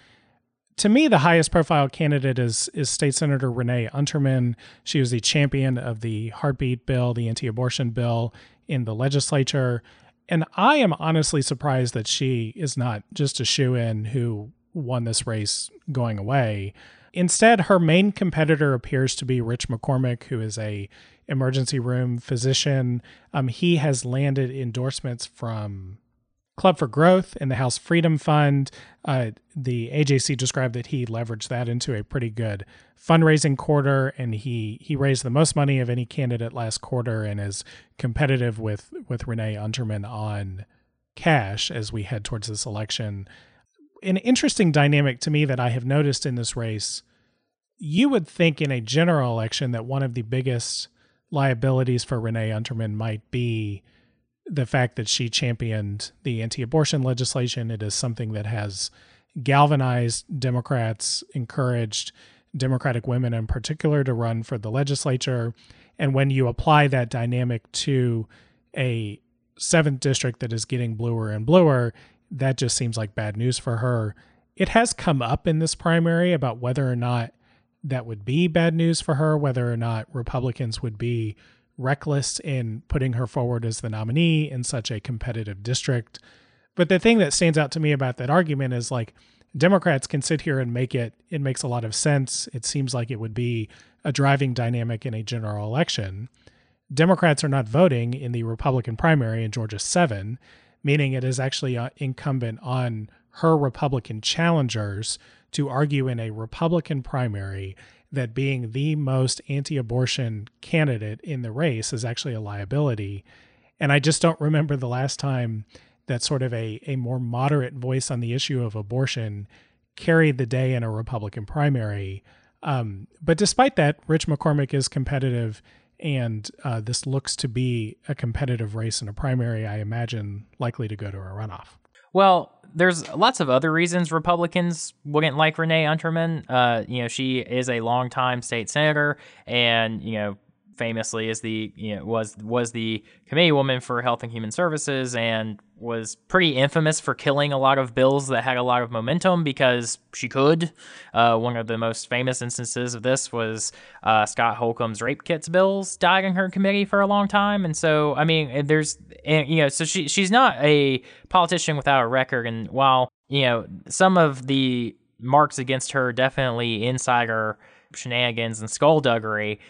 [SPEAKER 2] to me, the highest profile candidate is is State Senator Renee Unterman. She was the champion of the heartbeat bill, the anti-abortion bill in the legislature. And I am honestly surprised that she is not just a shoe in who won this race going away. Instead, her main competitor appears to be Rich McCormick, who is a emergency room physician. Um, he has landed endorsements from Club for Growth and the House Freedom Fund. Uh, the AJC described that he leveraged that into a pretty good fundraising quarter, and he he raised the most money of any candidate last quarter, and is competitive with with Renee Unterman on cash as we head towards this election an interesting dynamic to me that I have noticed in this race. You would think in a general election that one of the biggest liabilities for Renee Unterman might be the fact that she championed the anti abortion legislation. It is something that has galvanized Democrats, encouraged Democratic women in particular to run for the legislature. And when you apply that dynamic to a seventh district that is getting bluer and bluer, that just seems like bad news for her. It has come up in this primary about whether or not that would be bad news for her, whether or not Republicans would be reckless in putting her forward as the nominee in such a competitive district. But the thing that stands out to me about that argument is like Democrats can sit here and make it, it makes a lot of sense. It seems like it would be a driving dynamic in a general election. Democrats are not voting in the Republican primary in Georgia 7 meaning it is actually uh, incumbent on her Republican challengers to argue in a Republican primary that being the most anti abortion candidate in the race is actually a liability. And I just don't remember the last time that sort of a, a more moderate voice on the issue of abortion carried the day in a Republican primary. Um, but despite that, Rich McCormick is competitive and uh, this looks to be a competitive race in a primary, I imagine, likely to go to a runoff.
[SPEAKER 3] Well, there's lots of other reasons Republicans wouldn't like Renee Unterman. Uh, you know, she is a longtime state senator, and you know, famously is the you know was was the committee woman for Health and Human Services and was pretty infamous for killing a lot of bills that had a lot of momentum because she could. Uh, one of the most famous instances of this was uh, Scott Holcomb's rape kits bills died in her committee for a long time, and so I mean, there's you know, so she she's not a politician without a record, and while you know some of the marks against her definitely insider shenanigans and skullduggery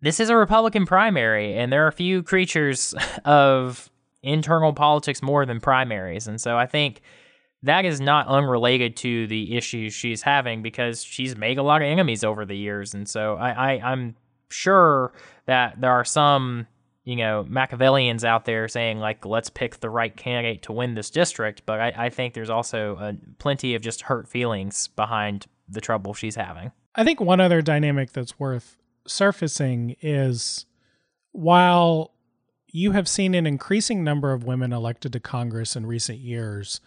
[SPEAKER 3] this is a Republican primary, and there are a few creatures <laughs> of internal politics more than primaries. And so I think that is not unrelated to the issues she's having because she's made a lot of enemies over the years. And so I, I, I'm sure that there are some, you know, Machiavellians out there saying, like, let's pick the right candidate to win this district. But I, I think there's also plenty of just hurt feelings behind the trouble she's having.
[SPEAKER 2] I think one other dynamic that's worth surfacing is while you have seen an increasing number of women elected to Congress in recent years,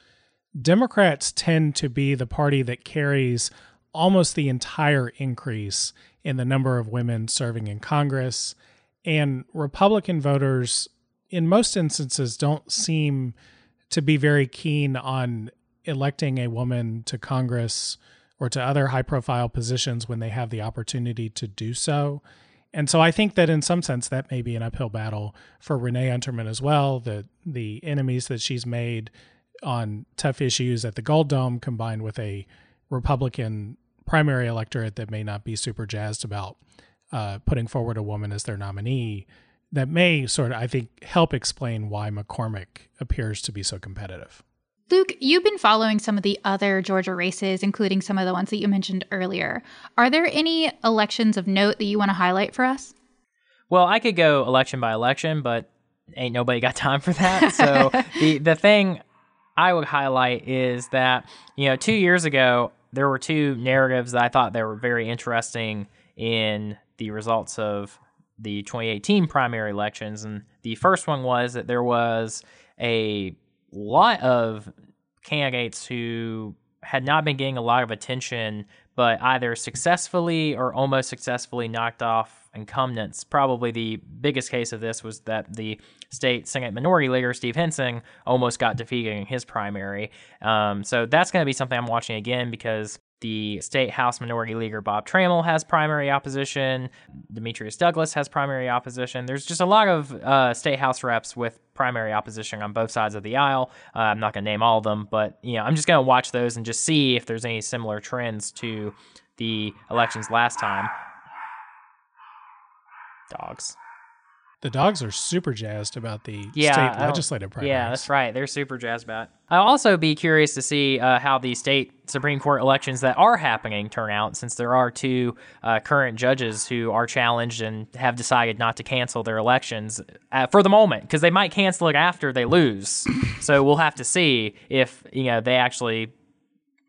[SPEAKER 2] Democrats tend to be the party that carries almost the entire increase in the number of women serving in Congress. And Republican voters, in most instances, don't seem to be very keen on electing a woman to Congress or to other high profile positions when they have the opportunity to do so. And so I think that in some sense that may be an uphill battle for Renee Unterman as well. The the enemies that she's made on tough issues at the Gold Dome combined with a Republican primary electorate that may not be super jazzed about uh, putting forward a woman as their nominee that may sort of, I think, help explain why McCormick appears to be so competitive.
[SPEAKER 1] Luke, you've been following some of the other Georgia races, including some of the ones that you mentioned earlier. Are there any elections of note that you want to highlight for us?
[SPEAKER 3] Well, I could go election by election, but ain't nobody got <laughs> time for that. So <laughs> the the thing I would highlight is that you know two years ago there were two narratives that I thought that were very interesting in the results of the 2018 primary elections, and the first one was that there was a lot of candidates who had not been getting a lot of attention, but either successfully or almost successfully knocked off incumbents. Probably the biggest case of this was that the state Senate Minority Leader, Steve Henson, almost got defeated in his primary. Um, so that's going to be something I'm watching again because the state House Minority Leader Bob Trammell has primary opposition. Demetrius Douglas has primary opposition. There's just a lot of uh, state House reps with primary opposition on both sides of the aisle. Uh, I'm not going to name all of them, but you know, I'm just going to watch those and just see if there's any similar trends to the elections last time. Dogs.
[SPEAKER 2] The dogs are super jazzed about the
[SPEAKER 3] Yeah,
[SPEAKER 2] state legislative primaries.
[SPEAKER 3] Yeah, that's right. They're super jazzed about. it. I'll also be curious to see uh, how the state Supreme Court elections that are happening turn out, since there are two uh, current judges who are challenged and have decided not to cancel their elections uh, for the moment, because they might cancel it after they lose. <coughs> so we'll have to see if you know they actually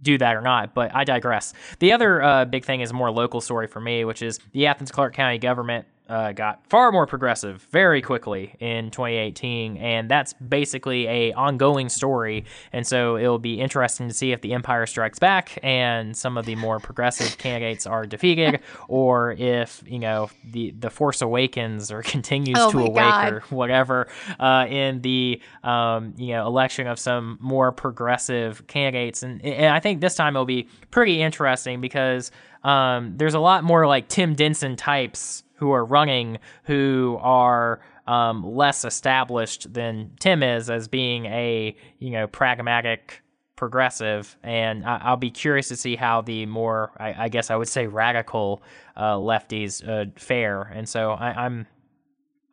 [SPEAKER 3] do that or not, but I digress. The other uh, big thing is a more local story for me, which is the Athens Clarke County government uh, got far more progressive very quickly in 2018, and that's basically a ongoing story. And so it'll be interesting to see if the Empire strikes back and some of the more progressive candidates are defeated, <laughs> or if you know the the Force awakens or <laughs> continues
[SPEAKER 1] Oh
[SPEAKER 3] to awake
[SPEAKER 1] God.
[SPEAKER 3] or whatever uh, in the um, you know election of some more progressive candidates, and and I think this time it'll be pretty interesting because um, there's a lot more like Tim Denson types who are running who are um, less established than Tim is as being a you know pragmatic progressive, and I- I'll be curious to see how the more I, I guess I would say radical uh, lefties uh, fare, and so I, I'm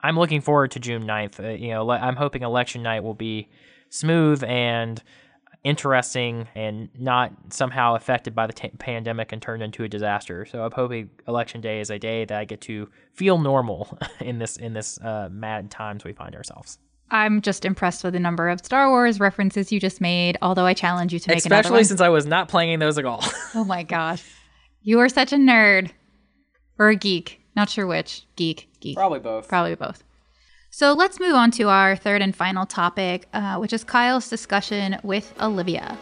[SPEAKER 3] I'm looking forward to June 9th. Uh, you know, le- I'm hoping election night will be smooth and interesting and not somehow affected by the t- pandemic and turned into a disaster. So I'm hoping election day is a day that I get to feel normal <laughs> in this in this uh, mad times we find ourselves.
[SPEAKER 1] I'm just impressed with the number of Star Wars references you just made, although I challenge you to make another
[SPEAKER 3] Especially
[SPEAKER 1] one.
[SPEAKER 3] since I was not playing those at all. <laughs>
[SPEAKER 1] Oh my gosh. You are such a nerd. Or a geek. Not sure which. Geek. Geek.
[SPEAKER 3] Probably both.
[SPEAKER 1] Probably both. So let's move on to our third and final topic, uh, which is Kyle's discussion with Olivia.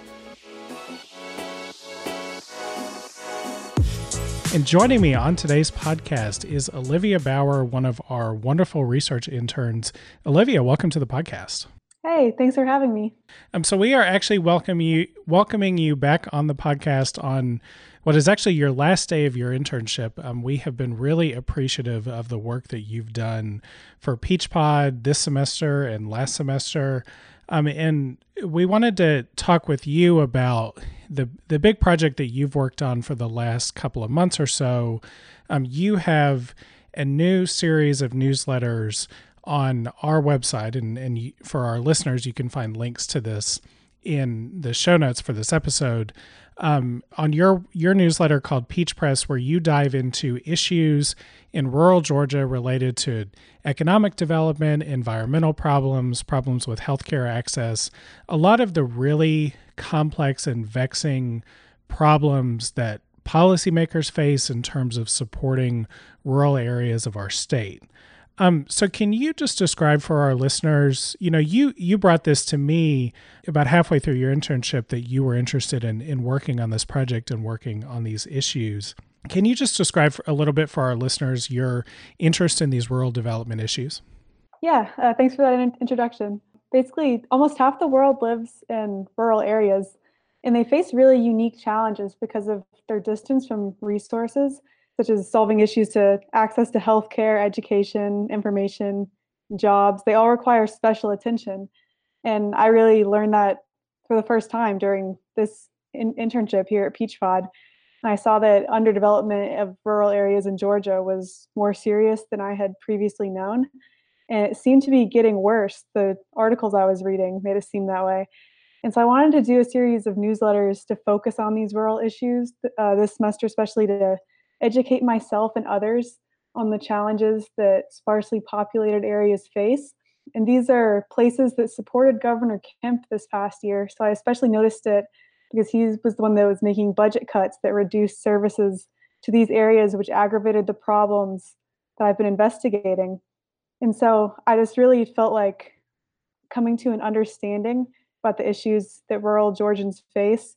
[SPEAKER 2] And joining me on today's podcast is Olivia Bauer, one of our wonderful research interns. Olivia, welcome to the podcast.
[SPEAKER 4] Hey, thanks for having me.
[SPEAKER 2] Um, so we are actually welcome you, welcoming you back on the podcast on what is actually your last day of your internship. Um, we have been really appreciative of the work that you've done for Peach Pod this semester and last semester. Um, and we wanted to talk with you about the the big project that you've worked on for the last couple of months or so. Um, you have a new series of newsletters on our website, and and for our listeners, you can find links to this in the show notes for this episode. Um, on your your newsletter called Peach Press, where you dive into issues in rural Georgia related to economic development, environmental problems, problems with healthcare access, a lot of the really complex and vexing problems that policymakers face in terms of supporting rural areas of our state. Um, so can you just describe for our listeners, you know, you you brought this to me about halfway through your internship that you were interested in in working on this project and working on these issues. Can you just describe a little bit for our listeners your interest in these rural development issues?
[SPEAKER 4] Yeah, uh, thanks for that in- introduction. Basically, almost half the world lives in rural areas, and they face really unique challenges because of their distance from resources such as solving issues to access to healthcare, education, information, jobs. They all require special attention. And I really learned that for the first time during this in- internship here at Peachpod. And I saw that underdevelopment of rural areas in Georgia was more serious than I had previously known. And it seemed to be getting worse. The articles I was reading made it seem that way. And so I wanted to do a series of newsletters to focus on these rural issues uh, this semester, especially to educate myself and others on the challenges that sparsely populated areas face. And these are places that supported Governor Kemp this past year. So I especially noticed it because he was the one that was making budget cuts that reduced services to these areas, which aggravated the problems that I've been investigating. And so I just really felt like coming to an understanding about the issues that rural Georgians face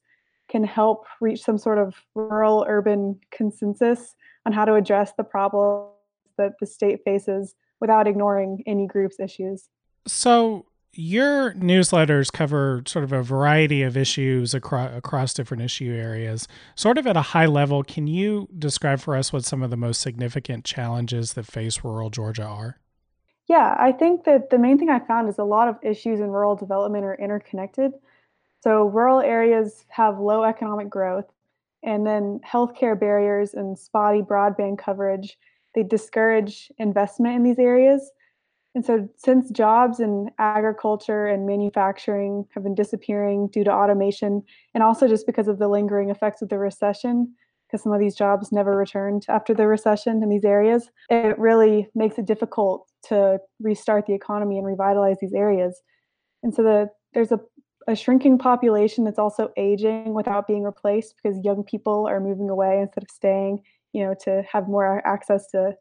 [SPEAKER 4] can help reach some sort of rural urban consensus on how to address the problems that the state faces without ignoring any group's issues.
[SPEAKER 2] So, your newsletters cover sort of a variety of issues across across different issue areas. Sort of at a high level, can you describe for us what some of the most significant challenges that face rural Georgia are?
[SPEAKER 4] Yeah, I think that the main thing I found is a lot of issues in rural development are interconnected. So rural areas have low economic growth, and then healthcare barriers and spotty broadband coverage they discourage investment in these areas. And so, since jobs in agriculture and manufacturing have been disappearing due to automation, and also just because of the lingering effects of the recession, because some of these jobs never returned after the recession in these areas, it really makes it difficult to restart the economy and revitalize these areas. And so, the, there's a a shrinking population that's also aging without being replaced because young people are moving away instead of staying, you know, to have more access to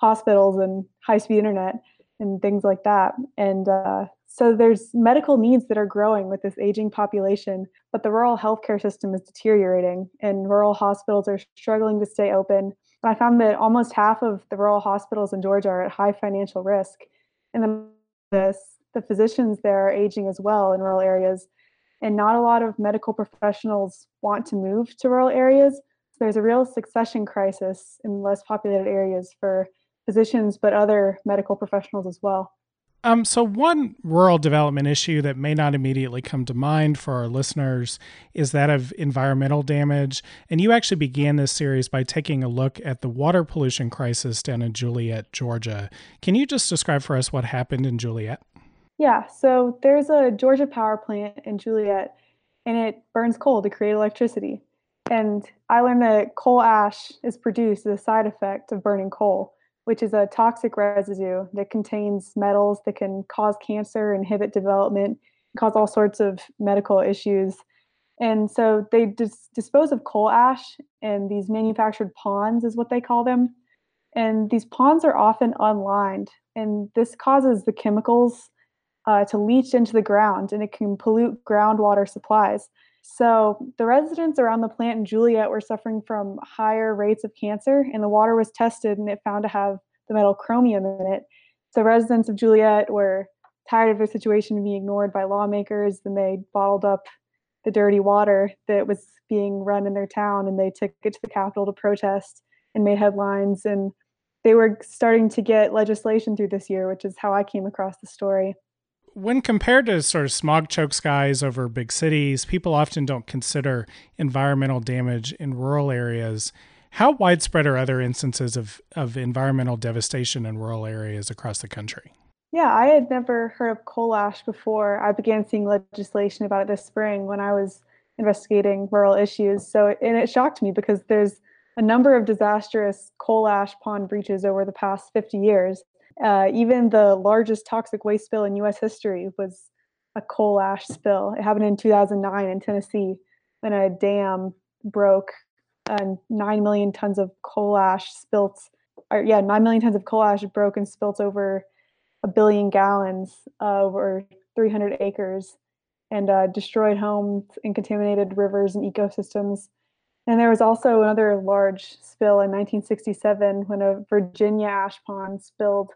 [SPEAKER 4] hospitals and high speed internet and things like that. And uh, so there's medical needs that are growing with this aging population, but the rural healthcare system is deteriorating and rural hospitals are struggling to stay open. And I found that almost half of the rural hospitals in Georgia are at high financial risk. And then this the physicians there are aging as well in rural areas, and not a lot of medical professionals want to move to rural areas. So there's a real succession crisis in less populated areas for physicians, but other medical professionals as well.
[SPEAKER 2] Um, so, one rural development issue that may not immediately come to mind for our listeners is that of environmental damage. And you actually began this series by taking a look at the water pollution crisis down in Juliette, Georgia. Can you just describe for us what happened in Juliette?
[SPEAKER 4] Yeah, so there's a Georgia power plant in Juliette, and it burns coal to create electricity. And I learned that coal ash is produced as a side effect of burning coal, which is a toxic residue that contains metals that can cause cancer, inhibit development, cause all sorts of medical issues. And so they dis- dispose of coal ash in these manufactured ponds, is what they call them. And these ponds are often unlined, and this causes the chemicals uh, to leach into the ground and it can pollute groundwater supplies. So the residents around the plant in Juliette were suffering from higher rates of cancer, and the water was tested and it found to have the metal chromium in it. So residents of Juliette were tired of their situation being ignored by lawmakers, and they bottled up the dirty water that was being run in their town, and they took it to the Capitol to protest and made headlines. And they were starting to get legislation through this year, which is how I came across the story
[SPEAKER 2] when compared to sort of smog choke skies over big cities, people often don't consider environmental damage in rural areas. How widespread are other instances of, of environmental devastation in rural areas across the country?
[SPEAKER 4] Yeah, I had never heard of coal ash before I began seeing legislation about it this spring when I was investigating rural issues. So, and it shocked me because there's a number of disastrous coal ash pond breaches over the past 50 years. Uh, even the largest toxic waste spill in U.S. history was a coal ash spill. It happened in 2009 in Tennessee when a dam broke and 9 million tons of coal ash spilt or, yeah, 9 million tons of coal ash broke and spilt over a billion gallons uh, over 300 acres and uh, destroyed homes and contaminated rivers and ecosystems. And there was also another large spill in 1967 when a Virginia ash pond spilled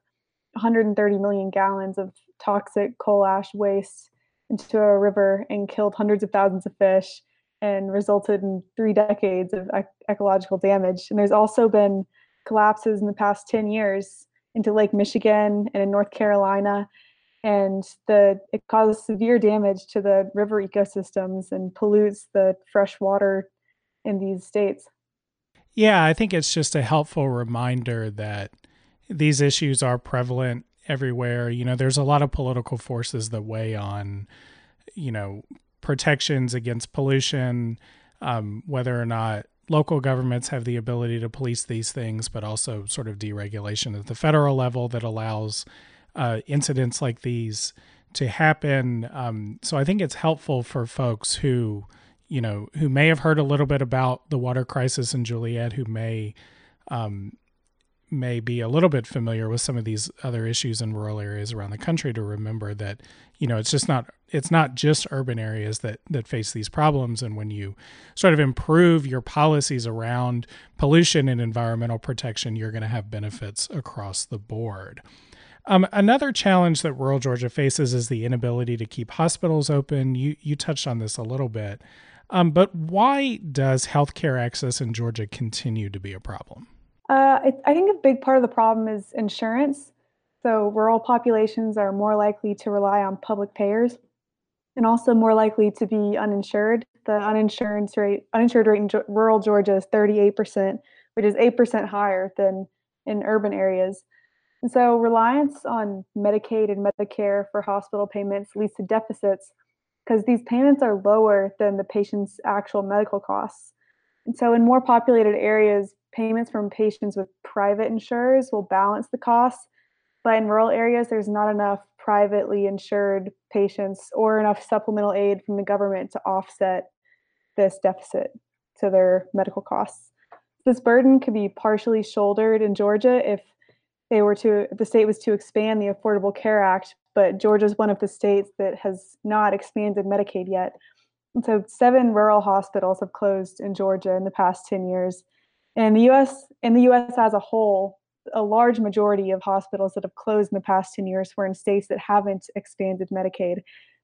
[SPEAKER 4] 130 million gallons of toxic coal ash waste into a river and killed hundreds of thousands of fish and resulted in three decades of ec- ecological damage. And there's also been collapses in the past 10 years into Lake Michigan and in North Carolina. And the it causes severe damage to the river ecosystems and pollutes the fresh water in these states.
[SPEAKER 2] Yeah, I think it's just a helpful reminder that these issues are prevalent everywhere. You know, there's a lot of political forces that weigh on, you know, protections against pollution, um, whether or not local governments have the ability to police these things, but also sort of deregulation at the federal level that allows uh, incidents like these to happen. Um, so I think it's helpful for folks who, you know, who may have heard a little bit about the water crisis in Juliette, who may um, may be a little bit familiar with some of these other issues in rural areas around the country to remember that you know it's just not it's not just urban areas that that face these problems and when you sort of improve your policies around pollution and environmental protection you're going to have benefits across the board um, another challenge that rural Georgia faces is the inability to keep hospitals open. You you touched on this a little bit, um, but why does healthcare access in Georgia continue to be a problem?
[SPEAKER 4] Uh, I, I think a big part of the problem is insurance. So rural populations are more likely to rely on public payers and also more likely to be uninsured. The uninsured rate, uninsured rate in rural Georgia is 38%, which is 8% higher than in urban areas. And so reliance on Medicaid and Medicare for hospital payments leads to deficits because these payments are lower than the patient's actual medical costs. And so in more populated areas, payments from patients with private insurers will balance the costs. But in rural areas, there's not enough privately insured patients or enough supplemental aid from the government to offset this deficit to their medical costs. This burden could be partially shouldered in Georgia if they were to the state was to expand the Affordable Care Act, but Georgia is one of the states that has not expanded Medicaid yet. And so seven rural hospitals have closed in Georgia in the past 10 years. And the US in the US as a whole, a large majority of hospitals that have closed in the past 10 years were in states that haven't expanded Medicaid.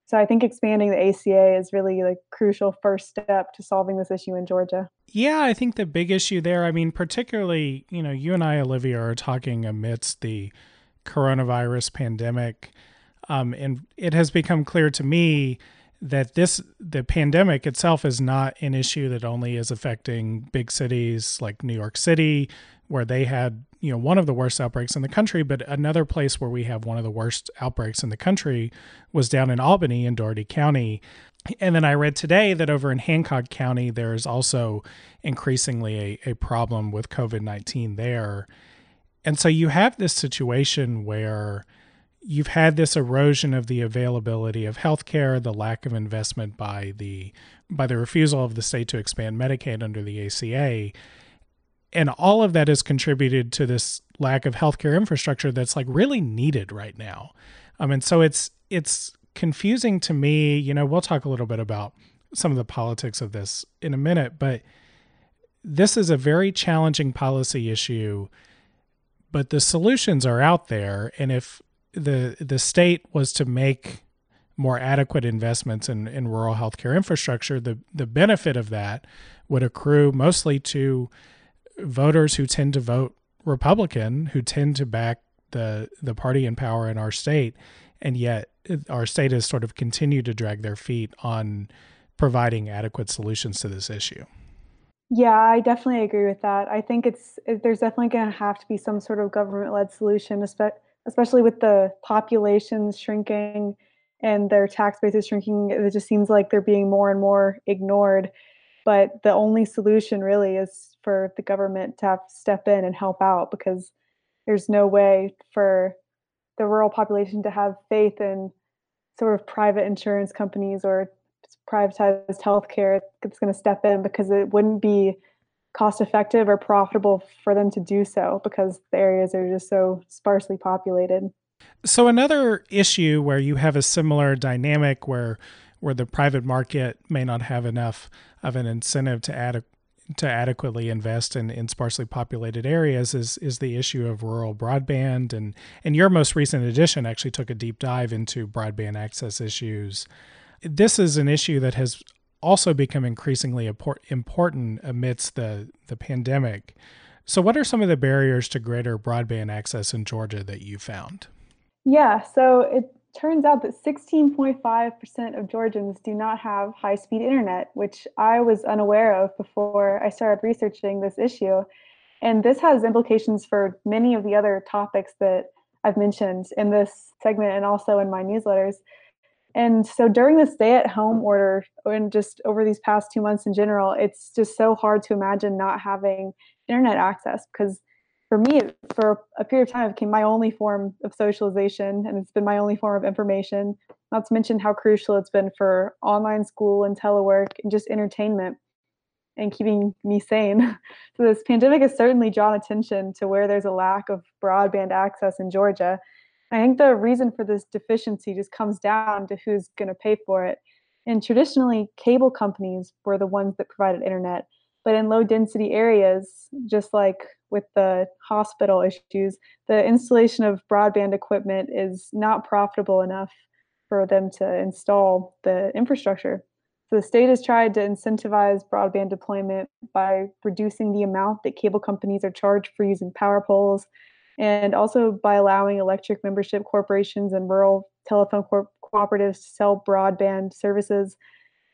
[SPEAKER 4] So I think expanding the ACA is really a crucial first step to solving this issue in Georgia.
[SPEAKER 2] Yeah, I think the big issue there, I mean, particularly, you know, you and I, Olivia, are talking amidst the coronavirus pandemic. Um, and it has become clear to me that this the pandemic itself is not an issue that only is affecting big cities like New York City where they had you know one of the worst outbreaks in the country but another place where we have one of the worst outbreaks in the country was down in Albany in Dougherty County. And then I read today that over in Hancock County there is also increasingly a, a problem with COVID-19 there. And so you have this situation where you've had this erosion of the availability of healthcare, the lack of investment by the by the refusal of the state to expand Medicaid under the ACA. And all of that has contributed to this lack of healthcare infrastructure that's like really needed right now. Um, and so it's it's confusing to me. You know, we'll talk a little bit about some of the politics of this in a minute, but this is a very challenging policy issue. But the solutions are out there, and if the the state was to make more adequate investments in, in rural healthcare infrastructure, the, the benefit of that would accrue mostly to voters who tend to vote Republican, who tend to back the the party in power in our state, and yet our state has sort of continued to drag their feet on providing adequate solutions to this issue.
[SPEAKER 4] Yeah, I definitely agree with that. I think it's there's definitely going to have to be some sort of government-led solution, especially especially with the populations shrinking and their tax base is shrinking, it just seems like they're being more and more ignored. But the only solution really is for the government to have to step in and help out because there's no way for the rural population to have faith in sort of private insurance companies or privatized healthcare that's going to step in because it wouldn't be cost effective or profitable for them to do so because the areas are just so sparsely populated.
[SPEAKER 2] So another issue where you have a similar dynamic where where the private market may not have enough of an incentive to add to adequately invest in, in sparsely populated areas is is the issue of rural broadband and and your most recent edition actually took a deep dive into broadband access issues. This is an issue that has also become increasingly important amidst the the pandemic. So what are some of the barriers to greater broadband access in Georgia that you found?
[SPEAKER 4] Yeah, so it turns out that 16.5% of Georgians do not have high speed internet, which I was unaware of before I started researching this issue. And this has implications for many of the other topics that I've mentioned in this segment and also in my newsletters. And so during the stay at home order, and just over these past two months in general, it's just so hard to imagine not having internet access because for me, for a period of time, it became my only form of socialization, and it's been my only form of information. Not to mention how crucial it's been for online school and telework and just entertainment and keeping me sane. <laughs> So this pandemic has certainly drawn attention to where there's a lack of broadband access in Georgia. I think the reason for this deficiency just comes down to who's going to pay for it. And traditionally, cable companies were the ones that provided internet. But in low density areas, just like with the hospital issues, the installation of broadband equipment is not profitable enough for them to install the infrastructure. So the state has tried to incentivize broadband deployment by reducing the amount that cable companies are charged for using power poles and also by allowing electric membership corporations and rural telephone co- cooperatives to sell broadband services.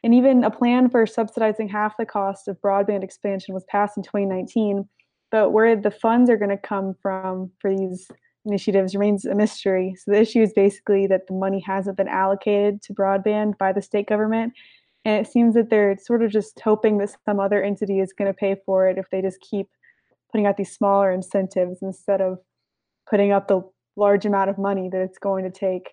[SPEAKER 4] And even a plan for subsidizing half the cost of broadband expansion was passed in 2019 but where the funds are going to come from for these initiatives remains a mystery. So the issue is basically that the money hasn't been allocated to broadband by the state government. And it seems that they're sort of just hoping that some other entity is going to pay for it if they just keep putting out these smaller incentives instead of putting up the large amount of money that it's going to take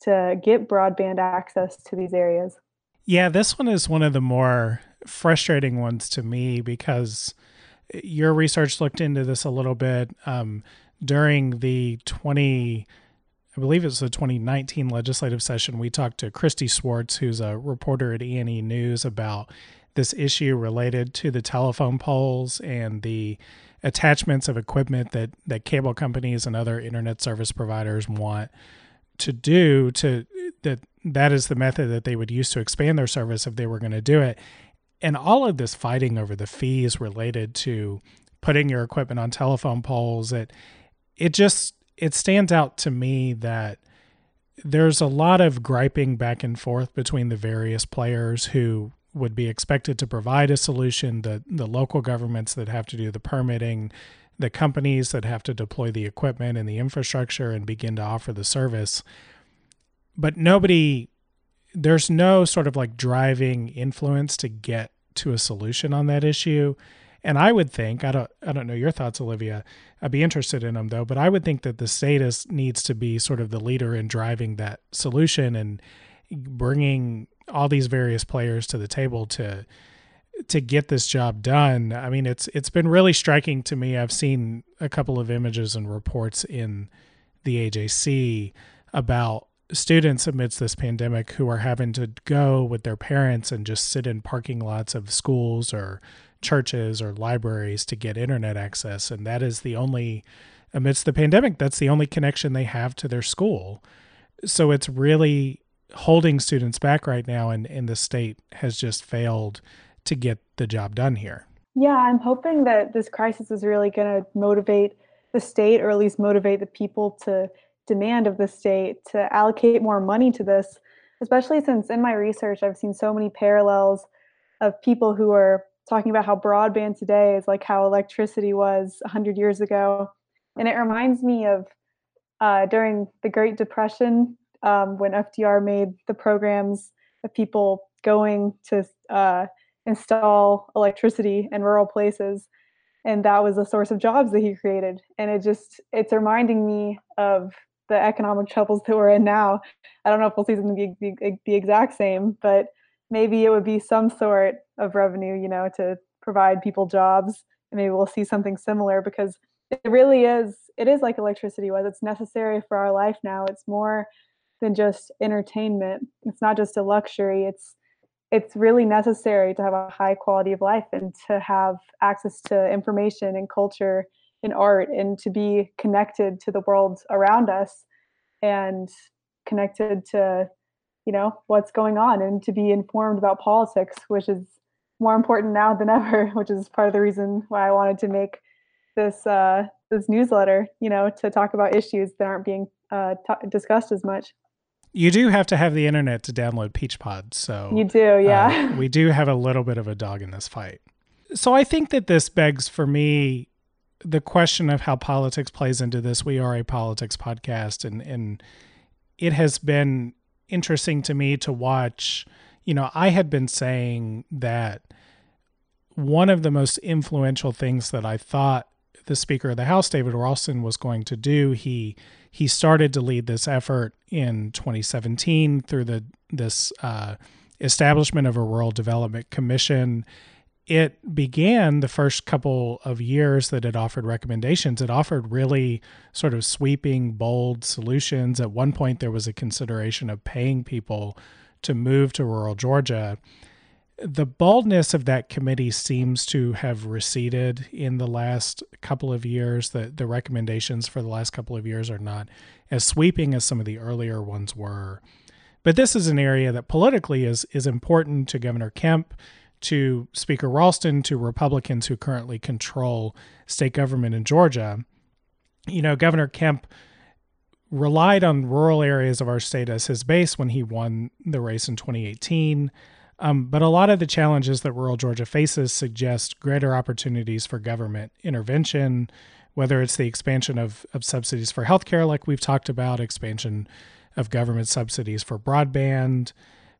[SPEAKER 4] to get broadband access to these areas.
[SPEAKER 2] Yeah, this one is one of the more frustrating ones to me because your research looked into this a little bit um, during the 20 I believe it was the 2019 legislative session. We talked to Christy Swartz, who's a reporter at E&E News, about this issue related to the telephone poles and the attachments of equipment that that cable companies and other internet service providers want to do to that that is the method that they would use to expand their service if they were going to do it. And all of this fighting over the fees related to putting your equipment on telephone poles it it just it stands out to me that there's a lot of griping back and forth between the various players who would be expected to provide a solution the the local governments that have to do the permitting the companies that have to deploy the equipment and the infrastructure and begin to offer the service but nobody there's no sort of like driving influence to get to a solution on that issue. And I would think I don't I don't know your thoughts, Olivia. I'd be interested in them though, but I would think that the status needs to be sort of the leader in driving that solution and bringing all these various players to the table to to get this job done. I mean, it's it's been really striking to me. I've seen a couple of images and reports in the AJC about students amidst this pandemic who are having to go with their parents and just sit in parking lots of schools or churches or libraries to get internet access and that is the only amidst the pandemic that's the only connection they have to their school so it's really holding students back right now and, and the state has just failed to get the job done here
[SPEAKER 4] yeah i'm hoping that this crisis is really going to motivate the state or at least motivate the people to demand of the state to allocate more money to this, especially since in my research I've seen so many parallels of people who are talking about how broadband today is like how electricity was 100 years ago. And it reminds me of uh, during the Great Depression um, when FDR made the programs of people going to uh, install electricity in rural places. And that was a source of jobs that he created. And it just, it's reminding me of the economic troubles that we're in now. I don't know if we'll see be the, the exact same, but maybe it would be some sort of revenue, you know, to provide people jobs. And maybe we'll see something similar because it really is it is like electricity was it's necessary for our life now it's more than just entertainment it's not just a luxury it's it's really necessary to have a high quality of life and to have access to information and culture and art and to be connected to the world around us and connected to you know what's going on and to be informed about politics which is more important now than ever <laughs> which is part of the reason why i wanted to make this uh, this newsletter, you know, to talk about issues that aren't being uh, t- discussed as much.
[SPEAKER 2] You do have to have the internet to download Peach Peachpod, so
[SPEAKER 4] you do, yeah.
[SPEAKER 2] Uh, <laughs> we do have a little bit of a dog in this fight. So I think that this begs for me the question of how politics plays into this. We are a politics podcast, and and it has been interesting to me to watch. You know, I had been saying that one of the most influential things that I thought the Speaker of the House, David Ralston, was going to do. He he started to lead this effort in 2017 through the this uh, establishment of a Rural Development Commission. It began the first couple of years that it offered recommendations. It offered really sort of sweeping, bold solutions. At one point, there was a consideration of paying people to move to rural Georgia the baldness of that committee seems to have receded in the last couple of years. The the recommendations for the last couple of years are not as sweeping as some of the earlier ones were. But this is an area that politically is is important to Governor Kemp, to Speaker Ralston, to Republicans who currently control state government in Georgia. You know, Governor Kemp relied on rural areas of our state as his base when he won the race in 2018. Um, but a lot of the challenges that rural Georgia faces suggest greater opportunities for government intervention, whether it's the expansion of, of subsidies for healthcare, like we've talked about, expansion of government subsidies for broadband,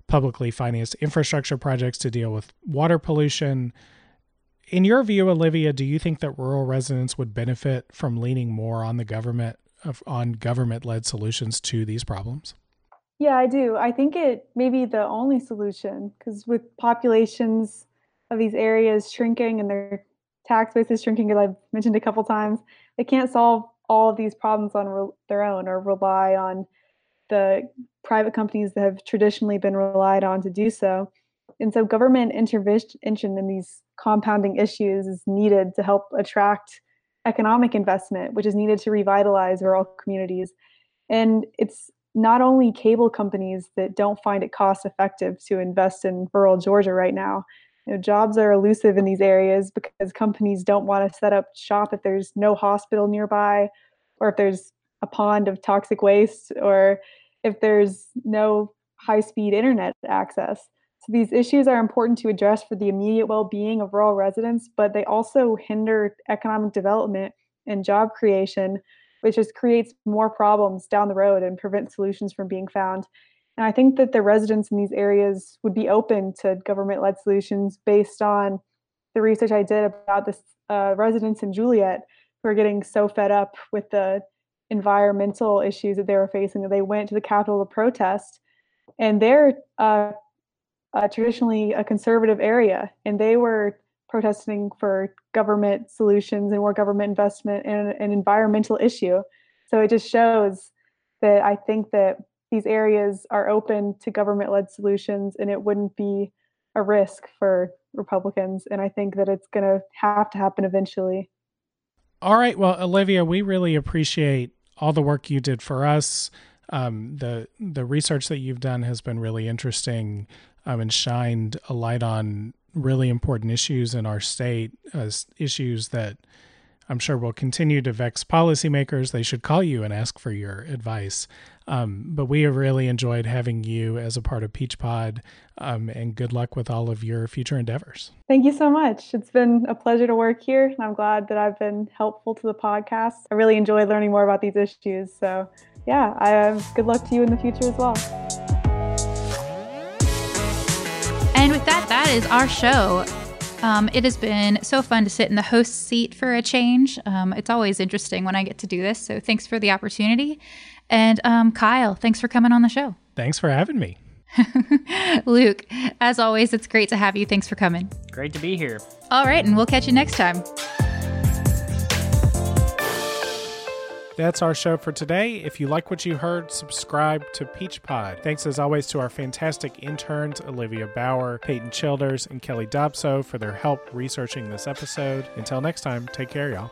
[SPEAKER 2] publicly financed infrastructure projects to deal with water pollution. In your view, Olivia, do you think that rural residents would benefit from leaning more on the government, on government led solutions to these problems?
[SPEAKER 4] Yeah, I do. I think it may be the only solution because with populations of these areas shrinking and their tax base is shrinking, as I've mentioned a couple times, they can't solve all of these problems on re- their own or rely on the private companies that have traditionally been relied on to do so. And so, government intervention in these compounding issues is needed to help attract economic investment, which is needed to revitalize rural communities. And it's not only cable companies that don't find it cost effective to invest in rural Georgia right now. You know, jobs are elusive in these areas because companies don't want to set up shop if there's no hospital nearby, or if there's a pond of toxic waste, or if there's no high speed internet access. So these issues are important to address for the immediate well being of rural residents, but they also hinder economic development and job creation which just creates more problems down the road and prevents solutions from being found. And I think that the residents in these areas would be open to government led solutions based on the research I did about the uh, residents in Juliette who are getting so fed up with the environmental issues that they were facing that they went to the Capitol to protest. And they're uh, uh, traditionally a conservative area, and they were protesting for government solutions and more government investment in an environmental issue. So it just shows that I think that these areas are open to government led solutions and it wouldn't be a risk for Republicans. And I think that it's going to have to happen eventually.
[SPEAKER 2] All right. Well, Olivia, we really appreciate all the work you did for us. Um, the the research that you've done has been really interesting um, and shined a light on really important issues in our state, as issues that I'm sure will continue to vex policymakers. They should call you and ask for your advice. Um, but we have really enjoyed having you as a part of Peachpod, um, and good luck with all of your future endeavors.
[SPEAKER 4] Thank you so much. It's been a pleasure to work here, and I'm glad that I've been helpful to the podcast. I really enjoy learning more about these issues. So, yeah, I have good luck to you in the future as well.
[SPEAKER 1] And with that, that is our show. Um, it has been so fun to sit in the host seat for a change. Um, it's always interesting when I get to do this. So thanks for the opportunity. And um, Kyle, thanks for coming on the show.
[SPEAKER 2] Thanks for having me. <laughs>
[SPEAKER 1] Luke, as always, it's great to have you. Thanks for coming.
[SPEAKER 3] Great to be here.
[SPEAKER 1] All right, and we'll catch you next time.
[SPEAKER 2] That's our show for today. If you like what you heard, subscribe to Peach Pod. Thanks as always to our fantastic interns, Olivia Bauer, Peyton Childers, and Kelly Dobso for their help researching this episode. Until next time, take care, y'all.